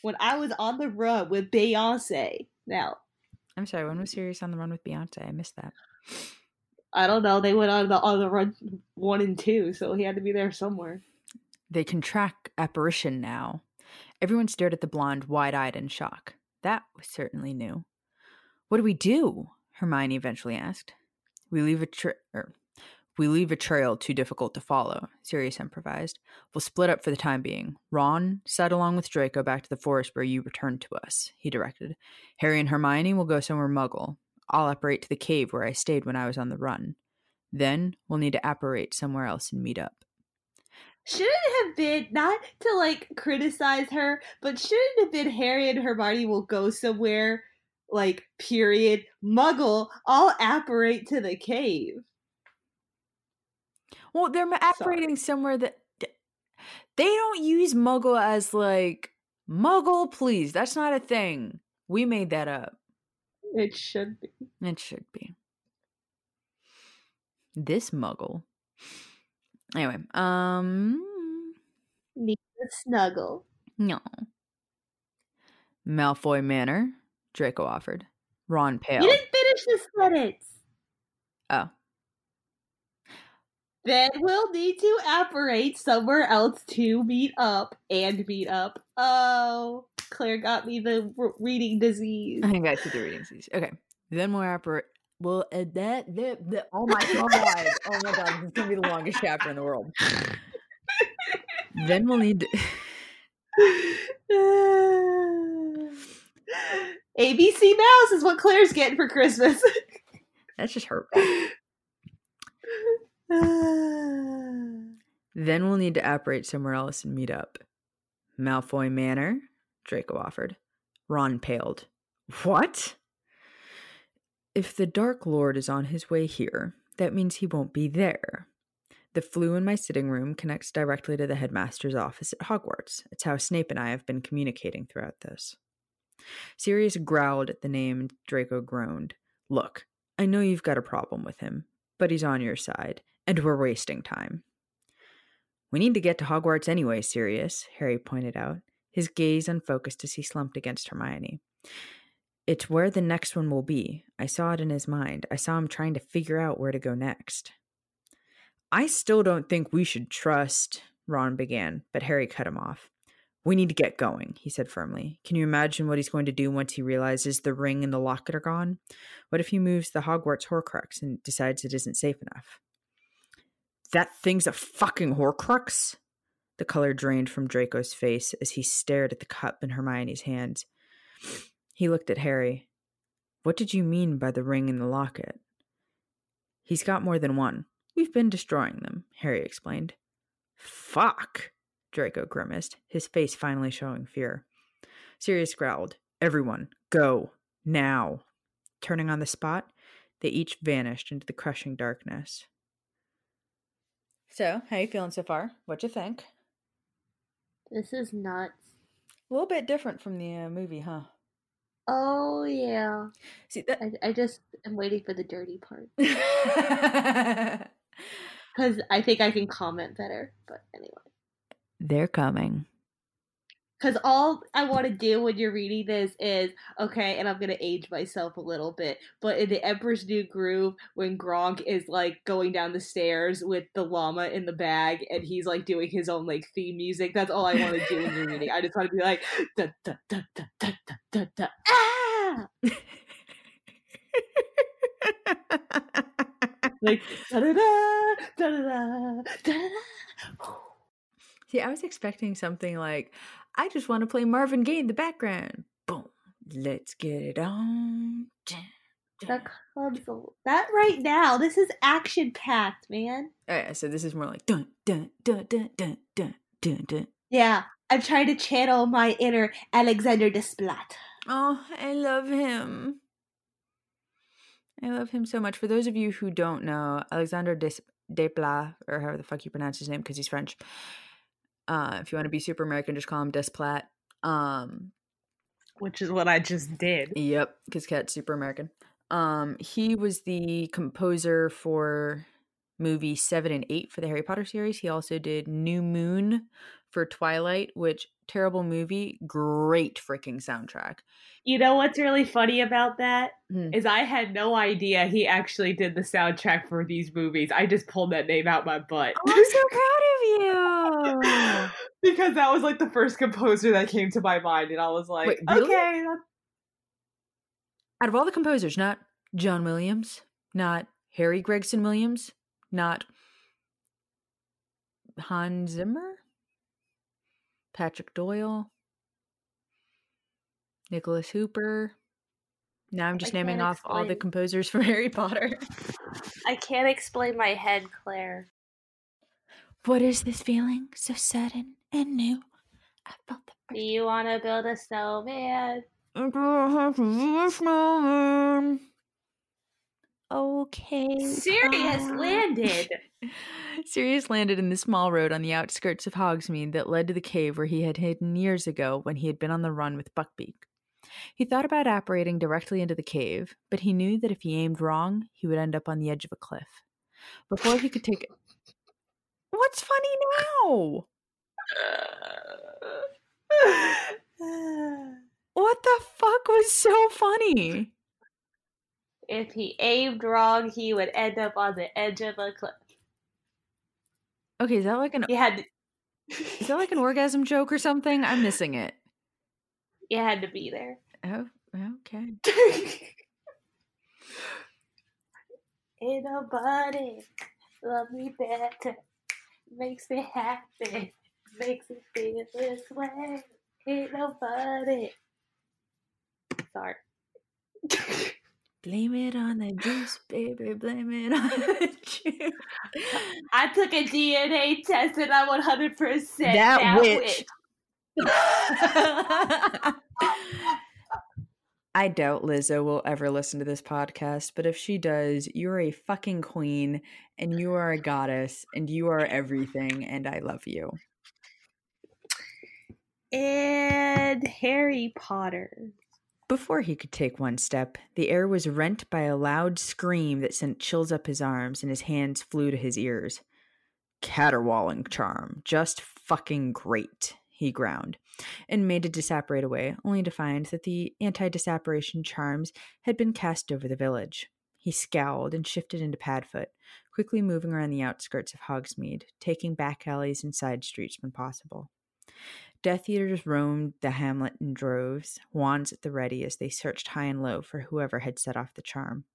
when I was on the run with Beyonce. Now, I'm sorry. When was Sirius on the run with Beyonce? I missed that. I don't know. They went on the on the run one and two, so he had to be there somewhere. They can track apparition now. Everyone stared at the blonde, wide eyed in shock. That was certainly new. What do we do? Hermione eventually asked. We leave a tra- er, we leave a trail too difficult to follow, Sirius improvised. We'll split up for the time being. Ron, side-along with Draco back to the forest where you returned to us, he directed. Harry and Hermione will go somewhere muggle. I'll apparate to the cave where I stayed when I was on the run. Then we'll need to apparate somewhere else and meet up. Should it have been not to like criticize her, but should it have been Harry and Hermione will go somewhere like period muggle I'll apparate to the cave. Well, they're apparating somewhere that they don't use muggle as like muggle, please. That's not a thing. We made that up. It should be. It should be. This muggle. Anyway, um Need a snuggle. No. Malfoy Manor, Draco offered. Ron Pale. You didn't finish the sentence. Oh. Then we'll need to apparate somewhere else to meet up and meet up. Oh, Claire got me the reading disease. I got you the reading disease. Okay. Then we'll apparate. Well, uh, that, that, that, oh my god. oh my god. This is going to be the longest chapter in the world. then we'll need to. ABC Mouse is what Claire's getting for Christmas. That's just hurtful. then we'll need to operate somewhere else and meet up. Malfoy Manor, Draco offered. Ron paled. What? If the Dark Lord is on his way here, that means he won't be there. The flue in my sitting room connects directly to the headmaster's office at Hogwarts. It's how Snape and I have been communicating throughout this. Sirius growled at the name and Draco groaned. Look, I know you've got a problem with him, but he's on your side, and we're wasting time. We need to get to Hogwarts anyway, Sirius, Harry pointed out, his gaze unfocused as he slumped against Hermione. It's where the next one will be. I saw it in his mind. I saw him trying to figure out where to go next. I still don't think we should trust, Ron began, but Harry cut him off. We need to get going, he said firmly. Can you imagine what he's going to do once he realizes the ring and the locket are gone? What if he moves the Hogwarts Horcrux and decides it isn't safe enough? That thing's a fucking Horcrux? The color drained from Draco's face as he stared at the cup in Hermione's hands. He looked at Harry. What did you mean by the ring and the locket? He's got more than one. We've been destroying them, Harry explained. Fuck, Draco grimaced, his face finally showing fear. Sirius growled, Everyone, go, now. Turning on the spot, they each vanished into the crushing darkness. So, how you feeling so far? What you think? This is nuts. A little bit different from the uh, movie, huh? Oh yeah. See that I, I just am waiting for the dirty part because I think I can comment better. But anyway, they're coming because all I want to do when you're reading this is okay, and I'm gonna age myself a little bit. But in the Emperor's New Groove, when Kronk is like going down the stairs with the llama in the bag, and he's like doing his own like theme music, that's all I want to do when you're reading. I just want to be like da da da da da da da ah. like da da da da da da da. See, I was expecting something like I just want to play Marvin Gaye in the background. Boom. Let's get it on. That console. That right now, this is action packed, man. Oh, yeah, so this is more like dun dun dun dun dun dun dun dun. Yeah, I'm trying to channel my inner Alexander Desplat. Oh, I love him. I love him so much. For those of you who don't know, Alexander Des- Desplat, or however the fuck you pronounce his name, because he's French. Uh, if you want to be super American, just call him Desplat. Um, Which is what I just did. Yep, because Cat's super American. Um, he was the composer for movie seven and eight for the Harry Potter series. He also did New Moon for Twilight, which terrible movie, great freaking soundtrack. You know what's really funny about that? Hmm. Is I had no idea he actually did the soundtrack for these movies. I just pulled that name out my butt. Oh, I'm so proud of you. because that was like the first composer that came to my mind, and I was like, Wait, really? okay, that's Out of all the composers, not John Williams, not Harry Gregson Williams, not Hans Zimmer, Patrick Doyle, Nicholas Hooper. Now I'm just I naming can't off all the composers from Harry Potter. I can't explain my head, Claire. What is this feeling so sudden and new? I felt the Do you want to build a snowman? snowman. Okay. Sirius fine. Uh, landed. Sirius landed in the small road on the outskirts of Hogsmeade that led to the cave where he had hidden years ago when he had been on the run with Buckbeak. He thought about apparating directly into the cave, but he knew that if he aimed wrong, he would end up on the edge of a cliff. Before he could take it What's funny now? What the fuck was so funny? If he aimed wrong, he would end up on the edge of a cliff. Okay, is that like an You had to, is that like an orgasm joke or something? I'm missing it. you had to be there. Oh, okay. Ain't nobody love me better. Makes me happy. Makes me feel this way. Ain't nobody. Sorry. Blame it on the juice, baby. Blame it on the juice. I took a DNA test and I'm 100% That that, witch. witch. I doubt Lizzo will ever listen to this podcast, but if she does, you're a fucking queen and you are a goddess and you are everything and I love you. And Harry Potter. Before he could take one step, the air was rent by a loud scream that sent chills up his arms and his hands flew to his ears. Caterwauling charm. Just fucking great, he ground, and made to disapparate away, only to find that the anti disapparation charms had been cast over the village. He scowled and shifted into Padfoot, quickly moving around the outskirts of Hogsmeade, taking back alleys and side streets when possible. Death Eaters roamed the hamlet in droves, wands at the ready as they searched high and low for whoever had set off the charm.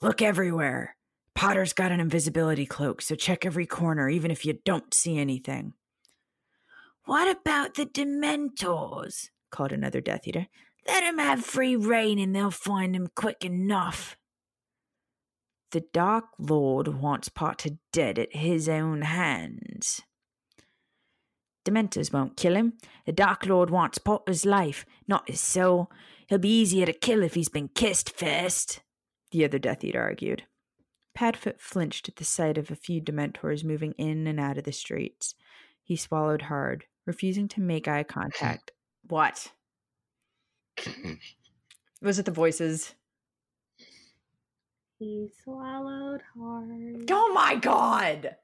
Look everywhere! Potter's got an invisibility cloak, so check every corner, even if you don't see anything. What about the Dementors? called another Death Eater. Let 'em have free reign and they'll find 'em quick enough. The Dark Lord wants Potter dead at his own hands. Dementors won't kill him. The Dark Lord wants Potter's life, not his soul. He'll be easier to kill if he's been kissed first, the other Death Eater argued. Padfoot flinched at the sight of a few Dementors moving in and out of the streets. He swallowed hard, refusing to make eye contact. what? Was it the voices? He swallowed hard. Oh my god!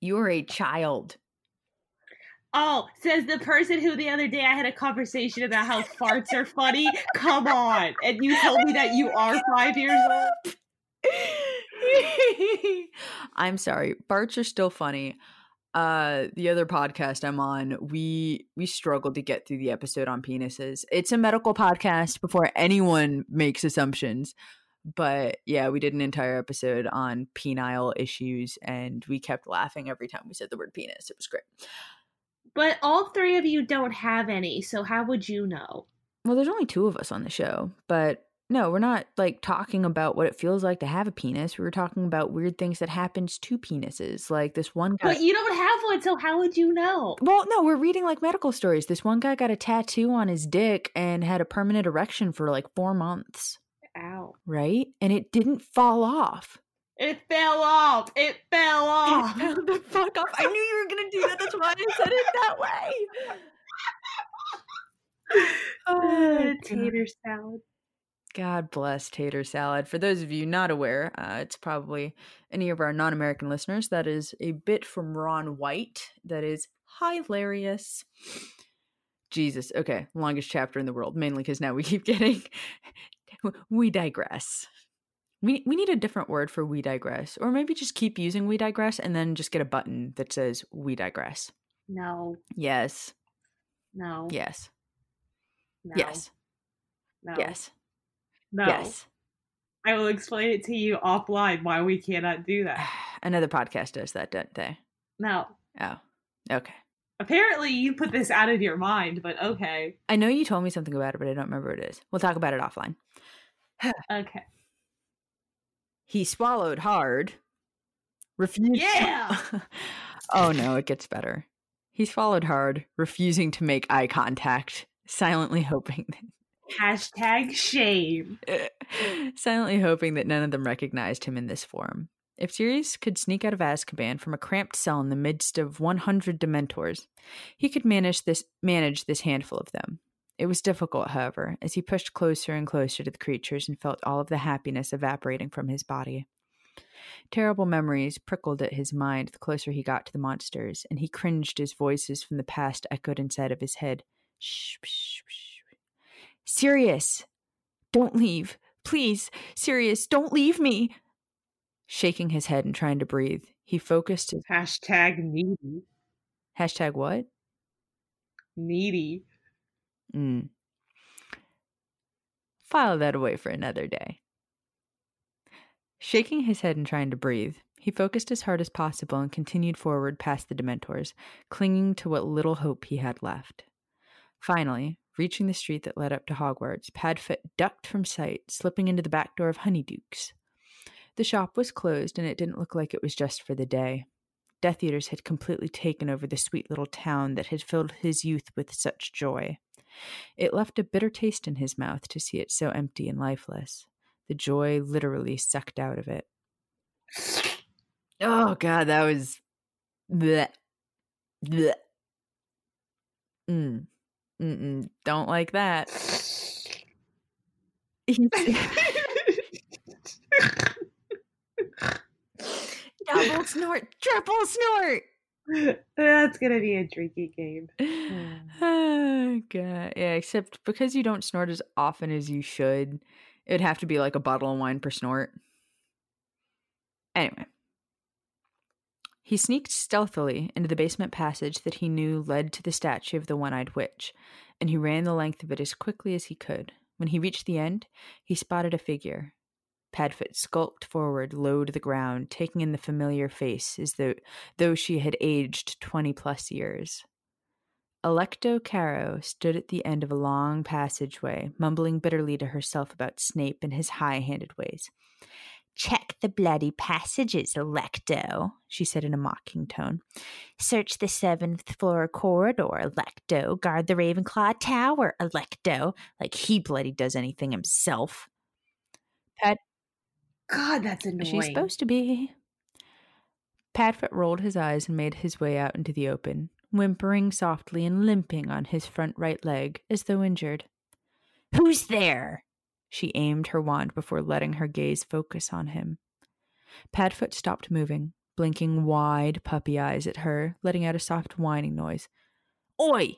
You're a child. Oh, says the person who the other day I had a conversation about how farts are funny. Come on. And you told me that you are five years old. I'm sorry. Farts are still funny. Uh the other podcast I'm on, we we struggled to get through the episode on penises. It's a medical podcast before anyone makes assumptions. But yeah, we did an entire episode on penile issues and we kept laughing every time we said the word penis. It was great. But all three of you don't have any, so how would you know? Well, there's only two of us on the show, but no, we're not like talking about what it feels like to have a penis. We were talking about weird things that happens to penises. Like this one guy. But you don't have one, so how would you know? Well, no, we're reading like medical stories. This one guy got a tattoo on his dick and had a permanent erection for like four months, Ow. right? And it didn't fall off. It fell off. It fell off. It fell the fuck off. I knew you were gonna do that. That's why I said it that way. Oh, tater salad. God bless tater salad. For those of you not aware, uh, it's probably any of our non American listeners. That is a bit from Ron White that is hilarious. Jesus. Okay. Longest chapter in the world, mainly because now we keep getting. we digress. We, we need a different word for we digress. Or maybe just keep using we digress and then just get a button that says we digress. No. Yes. No. Yes. No. Yes. No. Yes. No. Yes. I will explain it to you offline why we cannot do that. Another podcast does that, don't they? No. Oh. Okay. Apparently you put this out of your mind, but okay. I know you told me something about it, but I don't remember what it is. We'll talk about it offline. Okay. He swallowed hard. Refused. Yeah! oh no, it gets better. He swallowed hard, refusing to make eye contact, silently hoping Hashtag shame. silently hoping that none of them recognized him in this form. If Sirius could sneak out of Azkaban from a cramped cell in the midst of 100 Dementors, he could manage this manage this handful of them. It was difficult, however, as he pushed closer and closer to the creatures and felt all of the happiness evaporating from his body. Terrible memories prickled at his mind the closer he got to the monsters, and he cringed as voices from the past echoed inside of his head. Shh, shh, shh. Sirius! Don't leave. Please, Sirius, don't leave me. Shaking his head and trying to breathe, he focused his Hashtag needy. hashtag what? Needy. Mm. File that away for another day. Shaking his head and trying to breathe, he focused as hard as possible and continued forward past the Dementors, clinging to what little hope he had left. Finally, reaching the street that led up to Hogwarts, Padfoot ducked from sight, slipping into the back door of Honeydukes. The shop was closed, and it didn't look like it was just for the day. Death Eaters had completely taken over the sweet little town that had filled his youth with such joy. It left a bitter taste in his mouth to see it so empty and lifeless. The joy literally sucked out of it. Oh god, that was bleh. Bleh. Mm. Mm-mm. Don't like that. Double snort, triple snort. That's gonna be a drinking game. Hmm. oh god. Yeah, except because you don't snort as often as you should, it'd have to be like a bottle of wine per snort. Anyway. He sneaked stealthily into the basement passage that he knew led to the statue of the one eyed witch, and he ran the length of it as quickly as he could. When he reached the end, he spotted a figure. Padfoot skulked forward, low to the ground, taking in the familiar face as though, though she had aged twenty plus years. Alecto Carrow stood at the end of a long passageway, mumbling bitterly to herself about Snape and his high handed ways. Check the bloody passages, Alecto, she said in a mocking tone. Search the seventh floor corridor, Alecto. Guard the Ravenclaw Tower, Alecto. Like he bloody does anything himself. Pat, God, that's annoying. She's supposed to be. Padfoot rolled his eyes and made his way out into the open, whimpering softly and limping on his front right leg as though injured. Who's there? She aimed her wand before letting her gaze focus on him. Padfoot stopped moving, blinking wide puppy eyes at her, letting out a soft whining noise. Oi!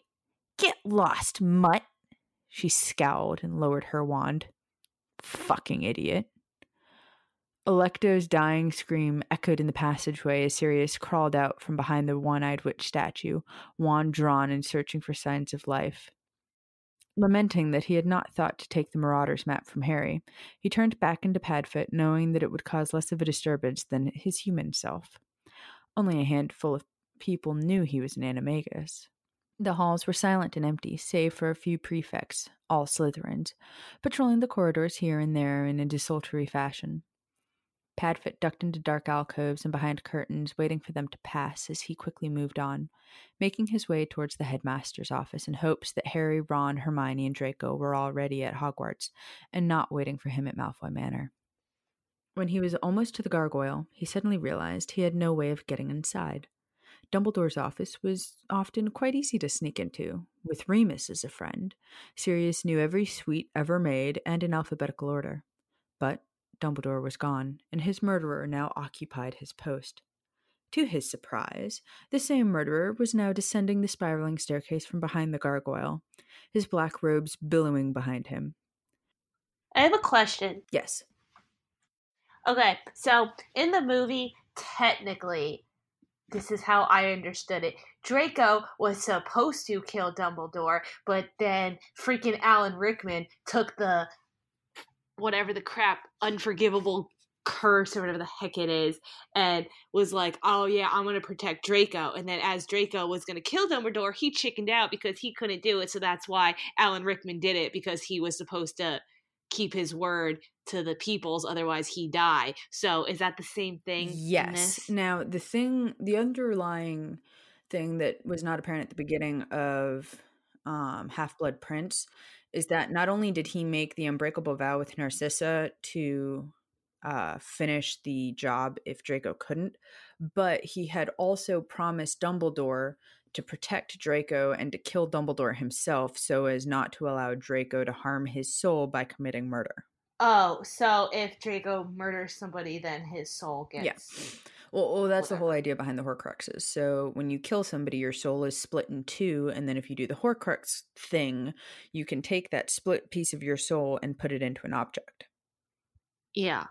Get lost, mutt! She scowled and lowered her wand. Fucking idiot. Alecto's dying scream echoed in the passageway as Sirius crawled out from behind the one eyed witch statue, wand drawn and searching for signs of life. Lamenting that he had not thought to take the Marauder's map from Harry, he turned back into Padfoot, knowing that it would cause less of a disturbance than his human self. Only a handful of people knew he was an animagus. The halls were silent and empty, save for a few prefects, all Slytherins, patrolling the corridors here and there in a desultory fashion. Padfoot ducked into dark alcoves and behind curtains, waiting for them to pass as he quickly moved on, making his way towards the headmaster's office in hopes that Harry, Ron, Hermione, and Draco were already at Hogwarts and not waiting for him at Malfoy Manor. When he was almost to the gargoyle, he suddenly realized he had no way of getting inside. Dumbledore's office was often quite easy to sneak into, with Remus as a friend. Sirius knew every sweet ever made and in alphabetical order. But Dumbledore was gone, and his murderer now occupied his post. To his surprise, the same murderer was now descending the spiraling staircase from behind the gargoyle, his black robes billowing behind him. I have a question. Yes. Okay, so in the movie, technically, this is how I understood it. Draco was supposed to kill Dumbledore, but then freaking Alan Rickman took the whatever the crap unforgivable curse or whatever the heck it is and was like oh yeah i'm gonna protect draco. And then as draco was gonna kill dumbledore he chickened out because he couldn't do it so that's why alan rickman did it because he was supposed to keep his word to the peoples otherwise he die. So is that the same thing Yes. Now, the thing, the underlying thing that was not apparent at the beginning of um, Half Blood Prince is that not only did he make the unbreakable vow with Narcissa to uh, finish the job if Draco couldn't, but he had also promised Dumbledore to protect Draco and to kill Dumbledore himself so as not to allow Draco to harm his soul by committing murder. oh so if draco murders somebody then his soul gets Yeah. Well, well that's the whole idea behind the Horcruxes. So when you kill somebody, your soul is split in two, and then if you do the Horcrux thing, you can take that split piece of your soul and put it into an object. yeah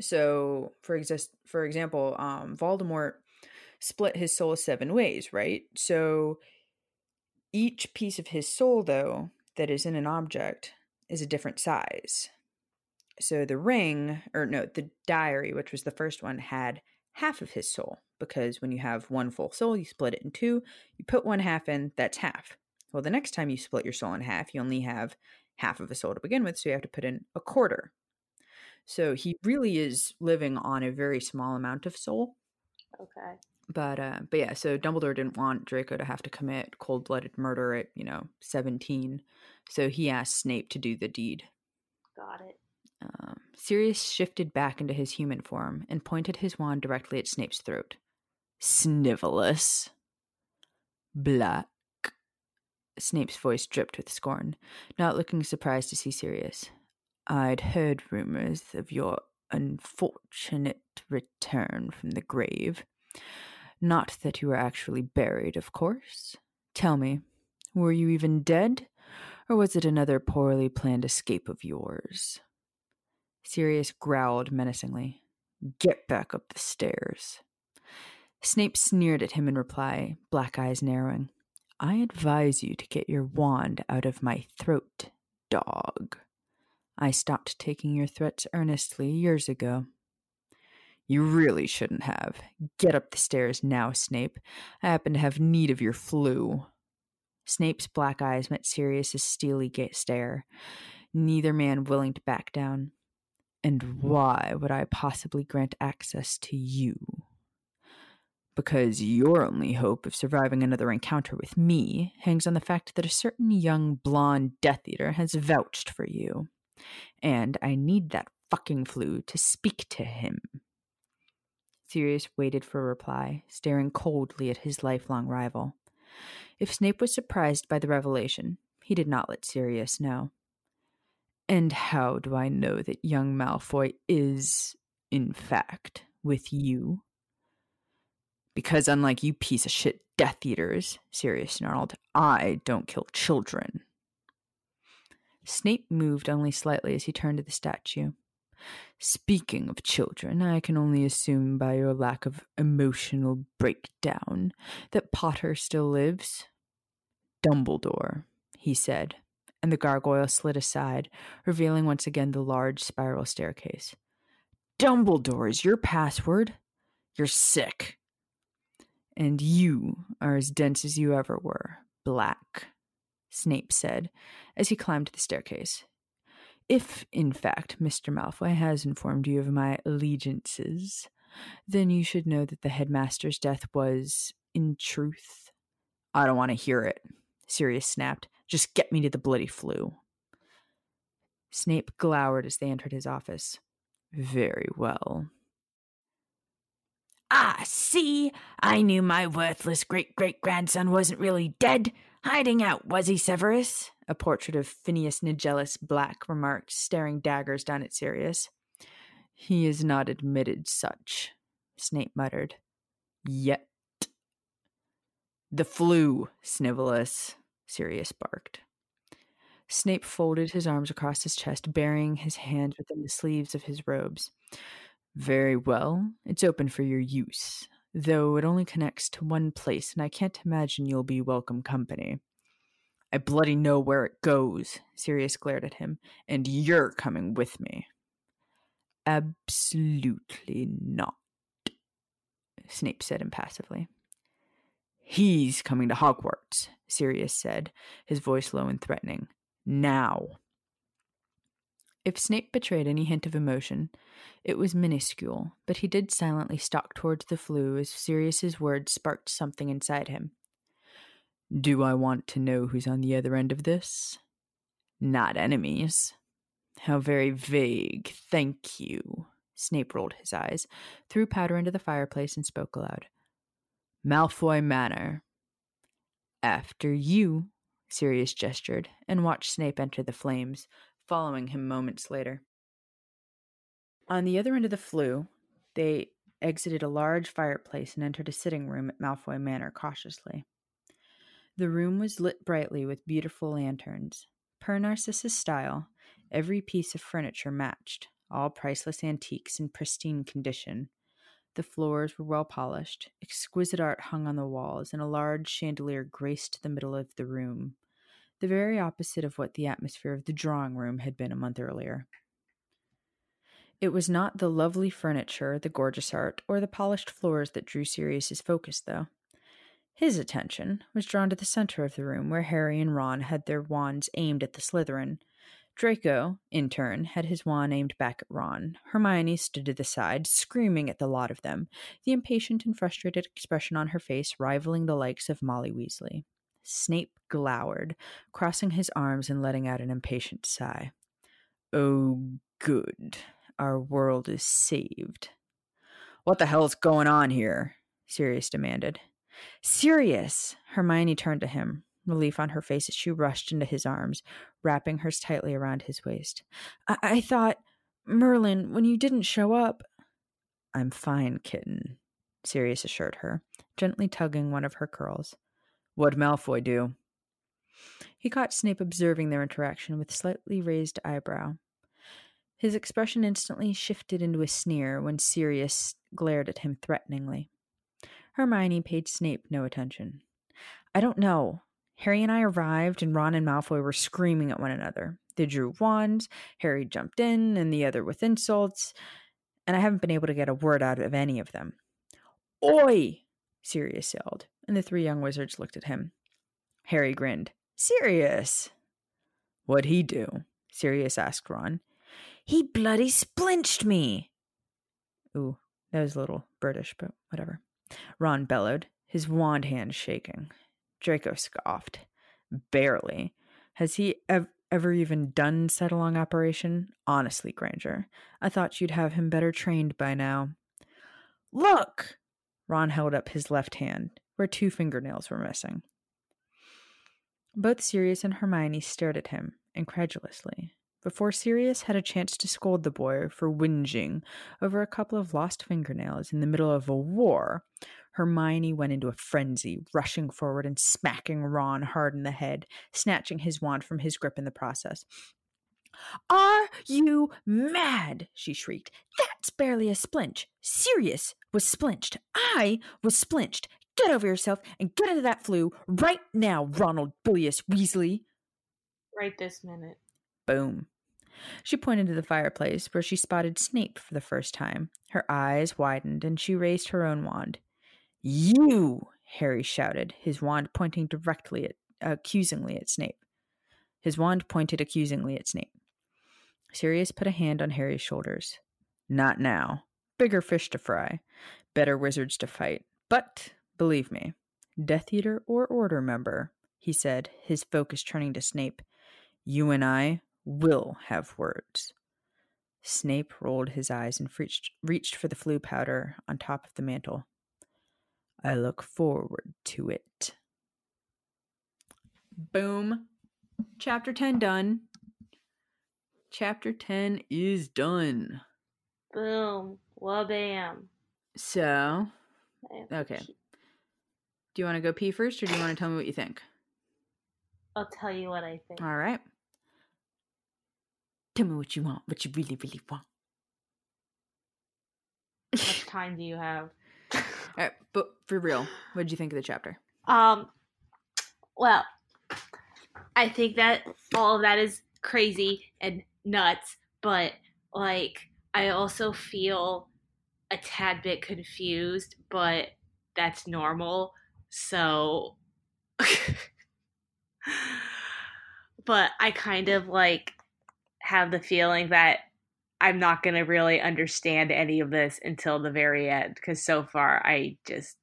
So, for exist, for example, um, Voldemort split his soul seven ways, right? So each piece of his soul, though, that is in an object, is a different size. So the ring, or no, the diary, which was the first one, had half of his soul because when you have one full soul, you split it in two. You put one half in, that's half. Well, the next time you split your soul in half, you only have half of a soul to begin with, so you have to put in a quarter. So he really is living on a very small amount of soul. okay But uh but yeah, so Dumbledore didn't want Draco to have to commit cold-blooded murder at, you know, 17. So he asked Snape to do the deed. got it Um, Sirius shifted back into his human form and pointed his wand directly at Snape's throat. Snivellus. Black. Snape's voice dripped with scorn, not looking surprised to see Sirius. I'd heard rumors of your unfortunate return from the grave. Not that you were actually buried, of course. Tell me, were you even dead? Or was it another poorly planned escape of yours? Sirius growled menacingly. Get back up the stairs. Snape sneered at him in reply, black eyes narrowing. I advise you to get your wand out of my throat, dog. I stopped taking your threats earnestly years ago. You really shouldn't have. Get up the stairs now, Snape. I happen to have need of your flue. Snape's black eyes met Sirius's steely ga- stare, neither man willing to back down. And mm-hmm. why would I possibly grant access to you? Because your only hope of surviving another encounter with me hangs on the fact that a certain young blonde Death Eater has vouched for you. And I need that fucking flue to speak to him. Sirius waited for a reply, staring coldly at his lifelong rival. If Snape was surprised by the revelation, he did not let Sirius know. And how do I know that young Malfoy is, in fact, with you? Because unlike you piece of shit Death Eaters, Sirius snarled, I don't kill children. Snape moved only slightly as he turned to the statue. Speaking of children, I can only assume by your lack of emotional breakdown that Potter still lives. Dumbledore, he said, and the gargoyle slid aside, revealing once again the large spiral staircase. Dumbledore is your password? You're sick. And you are as dense as you ever were, black, Snape said as he climbed the staircase. If, in fact, Mr. Malfoy has informed you of my allegiances, then you should know that the headmaster's death was, in truth. I don't want to hear it, Sirius snapped. Just get me to the bloody flue. Snape glowered as they entered his office. Very well. Ah, see, I knew my worthless great great grandson wasn't really dead. Hiding out, was he, Severus? A portrait of Phineas Nigellus Black remarked, staring daggers down at Sirius. He is not admitted such, Snape muttered. Yet. The flue, Snivellus, Sirius barked. Snape folded his arms across his chest, burying his hands within the sleeves of his robes. Very well, it's open for your use, though it only connects to one place, and I can't imagine you'll be welcome company. I bloody know where it goes, Sirius glared at him, and you're coming with me. Absolutely not, Snape said impassively. He's coming to Hogwarts, Sirius said, his voice low and threatening. Now. If Snape betrayed any hint of emotion, it was minuscule, but he did silently stalk towards the flue as Sirius's words sparked something inside him. Do I want to know who's on the other end of this? Not enemies. How very vague, thank you. Snape rolled his eyes, threw powder into the fireplace, and spoke aloud. Malfoy Manor. After you, Sirius gestured, and watched Snape enter the flames, following him moments later. On the other end of the flue, they exited a large fireplace and entered a sitting room at Malfoy Manor cautiously. The room was lit brightly with beautiful lanterns. Per Narcissa's style, every piece of furniture matched, all priceless antiques in pristine condition. The floors were well polished, exquisite art hung on the walls, and a large chandelier graced the middle of the room, the very opposite of what the atmosphere of the drawing room had been a month earlier. It was not the lovely furniture, the gorgeous art, or the polished floors that drew Sirius's focus, though. His attention was drawn to the center of the room where Harry and Ron had their wands aimed at the Slytherin. Draco, in turn, had his wand aimed back at Ron. Hermione stood to the side, screaming at the lot of them, the impatient and frustrated expression on her face rivaling the likes of Molly Weasley. Snape glowered, crossing his arms and letting out an impatient sigh. Oh, good. Our world is saved. What the hell's going on here? Sirius demanded. Sirius! Hermione turned to him, relief on her face as she rushed into his arms, wrapping hers tightly around his waist. I, I thought, Merlin, when you didn't show up. I'm fine, kitten, Sirius assured her, gently tugging one of her curls. What'd Malfoy do? He caught Snape observing their interaction with slightly raised eyebrow. His expression instantly shifted into a sneer when Sirius glared at him threateningly. Hermione paid Snape no attention. I don't know. Harry and I arrived, and Ron and Malfoy were screaming at one another. They drew wands, Harry jumped in, and the other with insults, and I haven't been able to get a word out of any of them. Oi! Sirius yelled, and the three young wizards looked at him. Harry grinned. Sirius! What'd he do? Sirius asked Ron. He bloody splinched me. Ooh, that was a little British, but whatever. Ron bellowed, his wand hand shaking. Draco scoffed. Barely. Has he ev- ever even done side-along operation? Honestly, Granger, I thought you'd have him better trained by now. Look! Ron held up his left hand, where two fingernails were missing. Both Sirius and Hermione stared at him incredulously. Before Sirius had a chance to scold the boy for whinging over a couple of lost fingernails in the middle of a war, Hermione went into a frenzy, rushing forward and smacking Ron hard in the head, snatching his wand from his grip in the process. Are you mad? she shrieked. That's barely a splinch. Sirius was splinched. I was splinched. Get over yourself and get into that Floo right now, Ronald Bilius Weasley. Right this minute. Boom. She pointed to the fireplace where she spotted Snape for the first time. Her eyes widened and she raised her own wand. You! Harry shouted, his wand pointing directly at, accusingly at Snape. His wand pointed accusingly at Snape. Sirius put a hand on Harry's shoulders. Not now. Bigger fish to fry. Better wizards to fight. But, believe me, Death Eater or Order member, he said, his focus turning to Snape, you and I will have words. Snape rolled his eyes and reached, reached for the Floo powder on top of the mantle. I look forward to it. Boom. Chapter 10 done. Chapter 10 is done. Boom. Wabam. So, I have to Okay. do you want to go pee first or do you want to tell me what you think? I'll tell you what I think. All right. Tell me what you want, what you really, really want. How much time do you have? All right, but for real, what did you think of the chapter? Um, well, I think that all of that is crazy and nuts, but like, I also feel a tad bit confused, but that's normal. So, but I kind of like have the feeling that I'm not going to really understand any of this until the very end because so far I just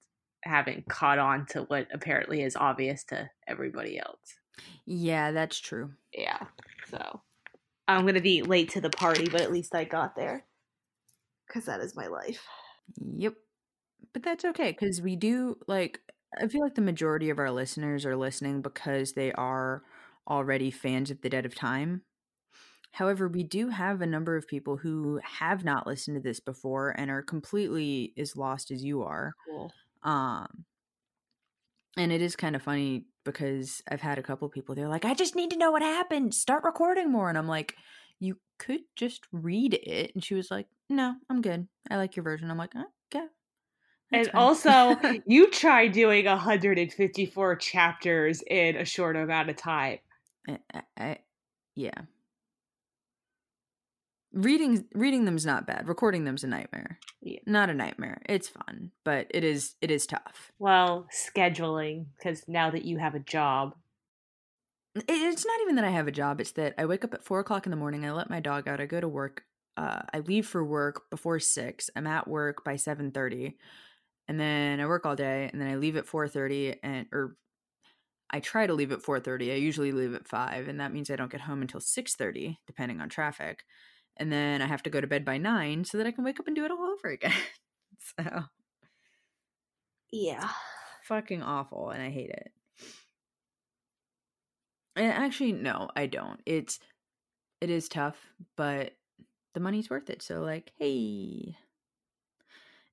haven't caught on to what apparently is obvious to everybody else. Yeah, that's true. Yeah. So I'm going to be late to the party, but at least I got there because that is my life. Yep. But that's okay because we do like, I feel like the majority of our listeners are listening because they are already fans of The Debt of Time. However, we do have a number of people who have not listened to this before and are completely as lost as you are. Cool. Um, and it is kind of funny because I've had a couple people, they're like, I just need to know what happened. Start recording more. And I'm like, you could just read it. And she was like, no, I'm good. I like your version. I'm like, uh, "Oh, okay. that's And fine." also, you try doing 154 chapters in a short amount of time. I, I, I- yeah. Reading reading them's not bad. Recording them's a nightmare. Yeah. Not a nightmare. It's fun, but it is it is tough. Well, scheduling, because now that you have a job, It's not even that I have a job. It's that I wake up at four o'clock in the morning. I let my dog out. I go to work. Uh, I leave for work before six. I'm at work by seven thirty, and then I work all day. And then I leave at four thirty, and or I try to leave at four thirty. I usually leave at five, and that means I don't get home until six thirty, depending on traffic. And then I have to go to bed by nine so that I can wake up and do it all over again. so yeah. fucking awful and I hate it. And actually no, I don't. It's it is tough, but the money's worth it. So like, hey.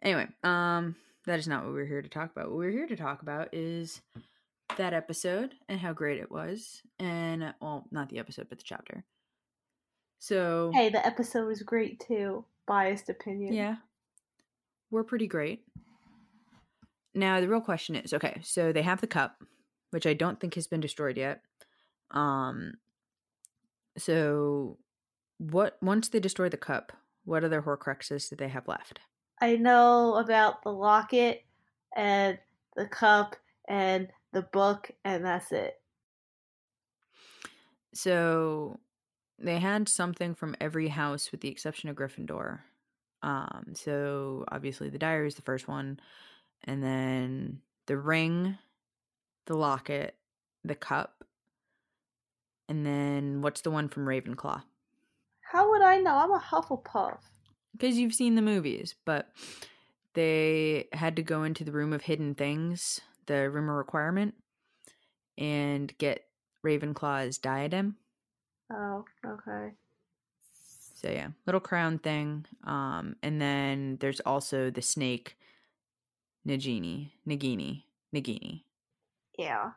Anyway, um that is not what we're here to talk about. What we're here to talk about is that episode and how great it was. And well, not the episode, but the chapter. So Hey, the episode was great too. Biased opinion. yeah. We're pretty great. Now the real question is, okay, so they have the cup, which I don't think has been destroyed yet. Um so what once they destroy the cup, what other horcruxes do they have left? I know about the locket and the cup and the book, and that's it. So they had something from every house with the exception of Gryffindor. Um, so obviously the diary is the first one, and then the ring, the locket, the cup, and then what's the one from Ravenclaw? How would I know? I'm a Hufflepuff. Because you've seen the movies, but they had to go into the room of hidden things, the room of requirement, and get Ravenclaw's diadem. Oh, okay. So yeah, little crown thing. Um, and then there's also the snake, Nagini, Nagini, Nagini. Yeah.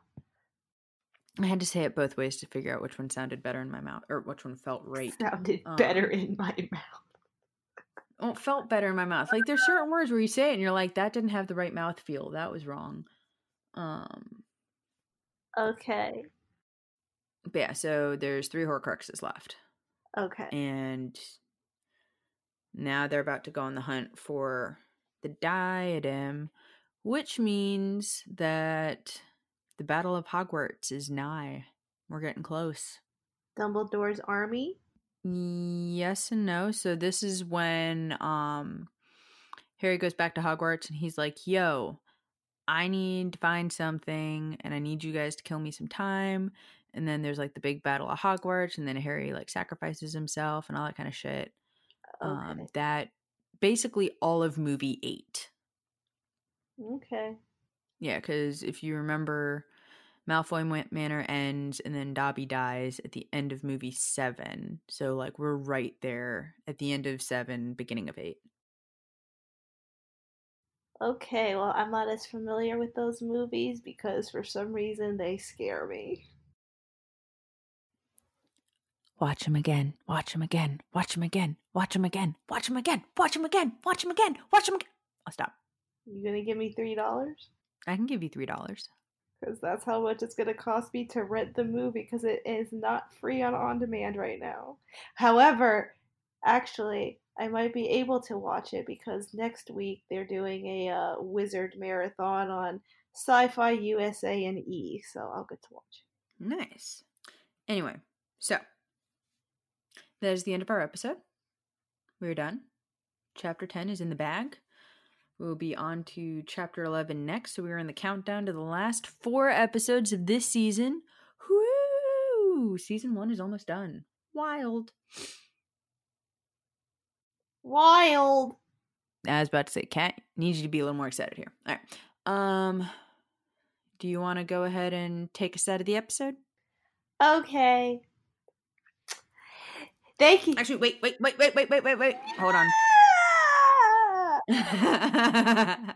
I had to say it both ways to figure out which one sounded better in my mouth or which one felt right. Sounded Um, better in my mouth. Well, it felt better in my mouth. Like there's certain words where you say it and you're like, that didn't have the right mouth feel. That was wrong. Um, Okay. But yeah, so there's three Horcruxes left. Okay. and now they're about to go on the hunt for the diadem, which means that the Battle of Hogwarts is nigh. We're getting close. Dumbledore's army. Yes and no. So this is when um Harry goes back to Hogwarts and he's like, "Yo, I need to find something and I need you guys to kill me some time." And then there's like the big battle of Hogwarts and then Harry like sacrifices himself and all that kind of shit. Okay. Um that basically all of movie 8. okay. Yeah, cuz if you remember Malfoy Manor ends and then Dobby dies at the end of movie 7. So like we're right there at the end of 7, beginning of 8. Okay. Well, I'm not as familiar with those movies because for some reason they scare me. Watch him again, watch him again, watch him again, watch him again, watch him again, watch him again, watch him again, watch him again. I'll stop. You gonna give me three dollars? I can give you three dollars. Because that's how much it's gonna cost me to rent the movie because it is not free on on demand right now. However, actually, I might be able to watch it because next week they're doing a uh, wizard marathon on Sci-Fi USA and E, so I'll get to watch. Nice. Anyway, so that is the end of our episode. We're done. Chapter 10 is in the bag. We'll be on to chapter 11 next. So we're in the countdown to the last four episodes of this season. Whoo! Season one is almost done. Wild. Wild. I was about to say, Cat, need you to be a little more excited here. All right. Um, do you want to go ahead and take us out of the episode? Okay. Thank you. actually wait, wait, wait, wait, wait, wait, wait, wait. Hold on.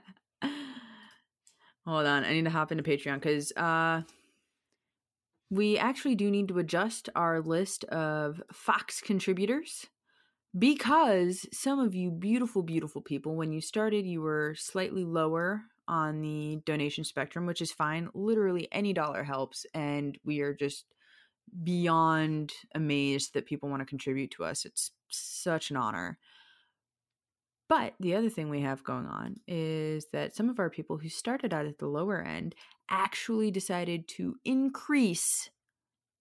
Hold on. I need to hop into Patreon because uh we actually do need to adjust our list of Fox contributors because some of you beautiful, beautiful people, when you started, you were slightly lower on the donation spectrum, which is fine. Literally any dollar helps, and we are just beyond amazed that people want to contribute to us. It's such an honor. But the other thing we have going on is that some of our people who started out at the lower end actually decided to increase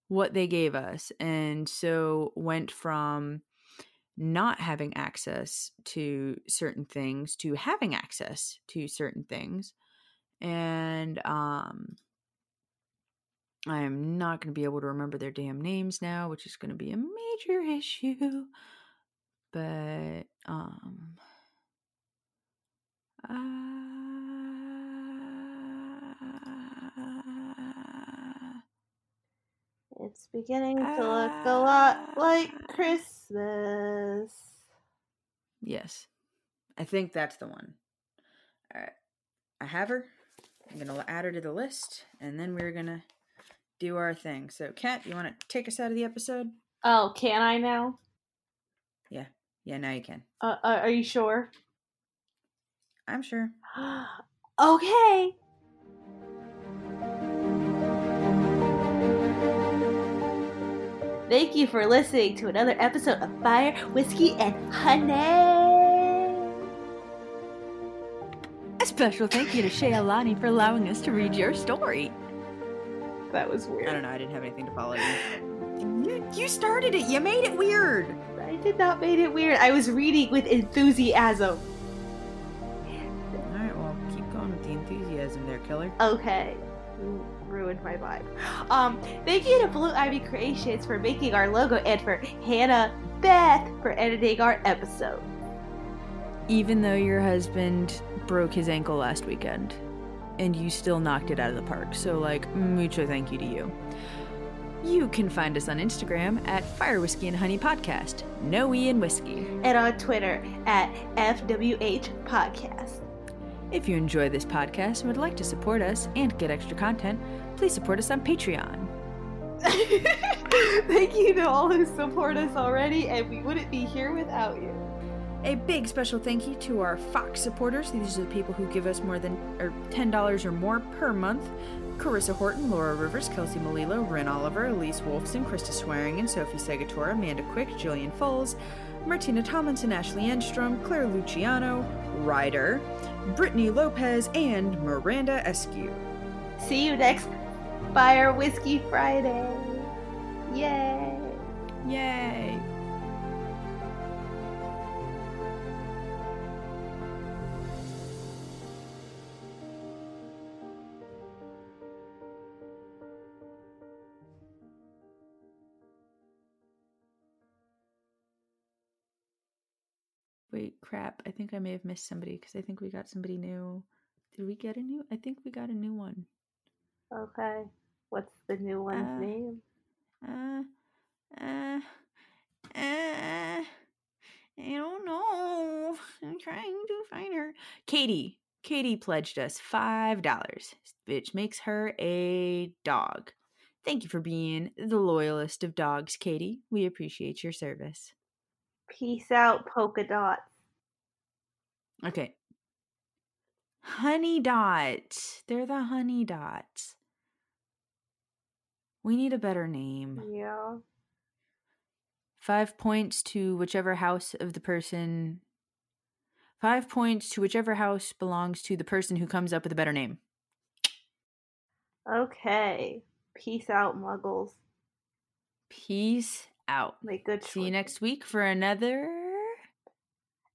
what they gave us. And so went from not having access to certain things to having access to certain things. And um I am not going to be able to remember their damn names now, which is going to be a major issue. But um uh, It's beginning to look a lot like Christmas. yes. I think that's the one. All right. I have her. I'm going to add her to the list and then we're going to do our thing. So, Kat, you want to take us out of the episode? Oh, can I now? Yeah, Yeah, now you can. Uh, uh, are you sure? I'm sure. okay. Thank you for listening to another episode of Fire, Whiskey, and Honey. A special thank you to ShayaLonnie for allowing us to read your story. That was weird. I don't know. I didn't have anything to follow you. You you started it. You made it weird. I did not made it weird. I was reading with enthusiasm. All right, well, keep going with the enthusiasm there, killer. Okay. You ruined my vibe. Um, thank you to Blue Ivy Creations for making our logo and for Hannah Beth for editing our episode. Even though your husband broke his ankle last weekend, and you still knocked it out of the park, so like mucho thank you to you. You can find us on Instagram at Fire Whiskey and Honey Podcast. No E in whiskey. And on Twitter at FWH Podcast. If you enjoy this podcast and would like to support us and get extra content, please support us on Patreon. Thank you to all who support us already, and we wouldn't be here without you. A big special thank you to our Fox supporters. These are the people who give us more than or ten dollars or more per month. Carissa Horton, Laura Rivers, Kelsey Malilo, Ren Oliver, Elise Wolfson, Krista Swearingen, Sophie Segatora, Amanda Quick, Jillian Foles, Martina Tomlinson, Ashley Enstrom, Claire Luciano, Ryder, Brittany Lopez, and Miranda Eskew. See you next Fire Whiskey Friday. Yay! Yay! Wait, crap. I think I may have missed somebody because I think we got somebody new. Did we get a new? I think we got a new one. Okay. What's the new one's Uh, name? Uh, uh, uh, I don't know. I'm trying to find her. Katie. Katie pledged us $5, which makes her a dog. Thank you for being the loyalist of dogs, Katie. We appreciate your service. Peace out, polka dots. Okay. Honey dot. They're the honey dots. We need a better name. Yeah. Five points to whichever house of the person. Five points to whichever house belongs to the person who comes up with a better name. Okay. Peace out, muggles. Peace out. Make good See you next week for another.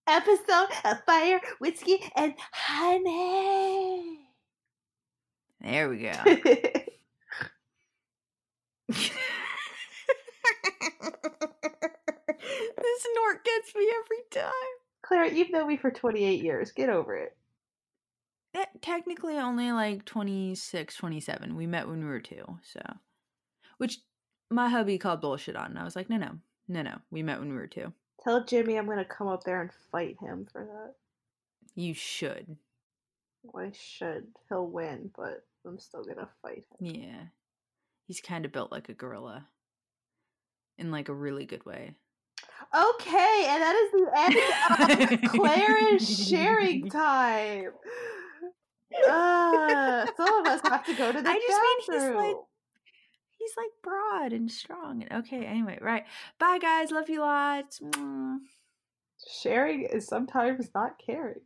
episode of Fire, Whiskey, and Honey. There we go. this snort gets me every time. Claire, you've known me for 28 years. Get over it. Eh, technically only like 26 27 we met when we were two so which my hubby called bullshit on and i was like no no no no we met when we were two Tell Jimmy I'm going to come up there and fight him for that. you should Well, I should. He'll win, but I'm still going to fight him. yeah he's kind of built like a gorilla in like a really good way Okay, and that is the end of Claire is sharing time. Uh, some of us have to go to the I just mean he's like- bathroom. He's like broad and strong and okay anyway right bye guys love you lots. Sharing is sometimes not caring.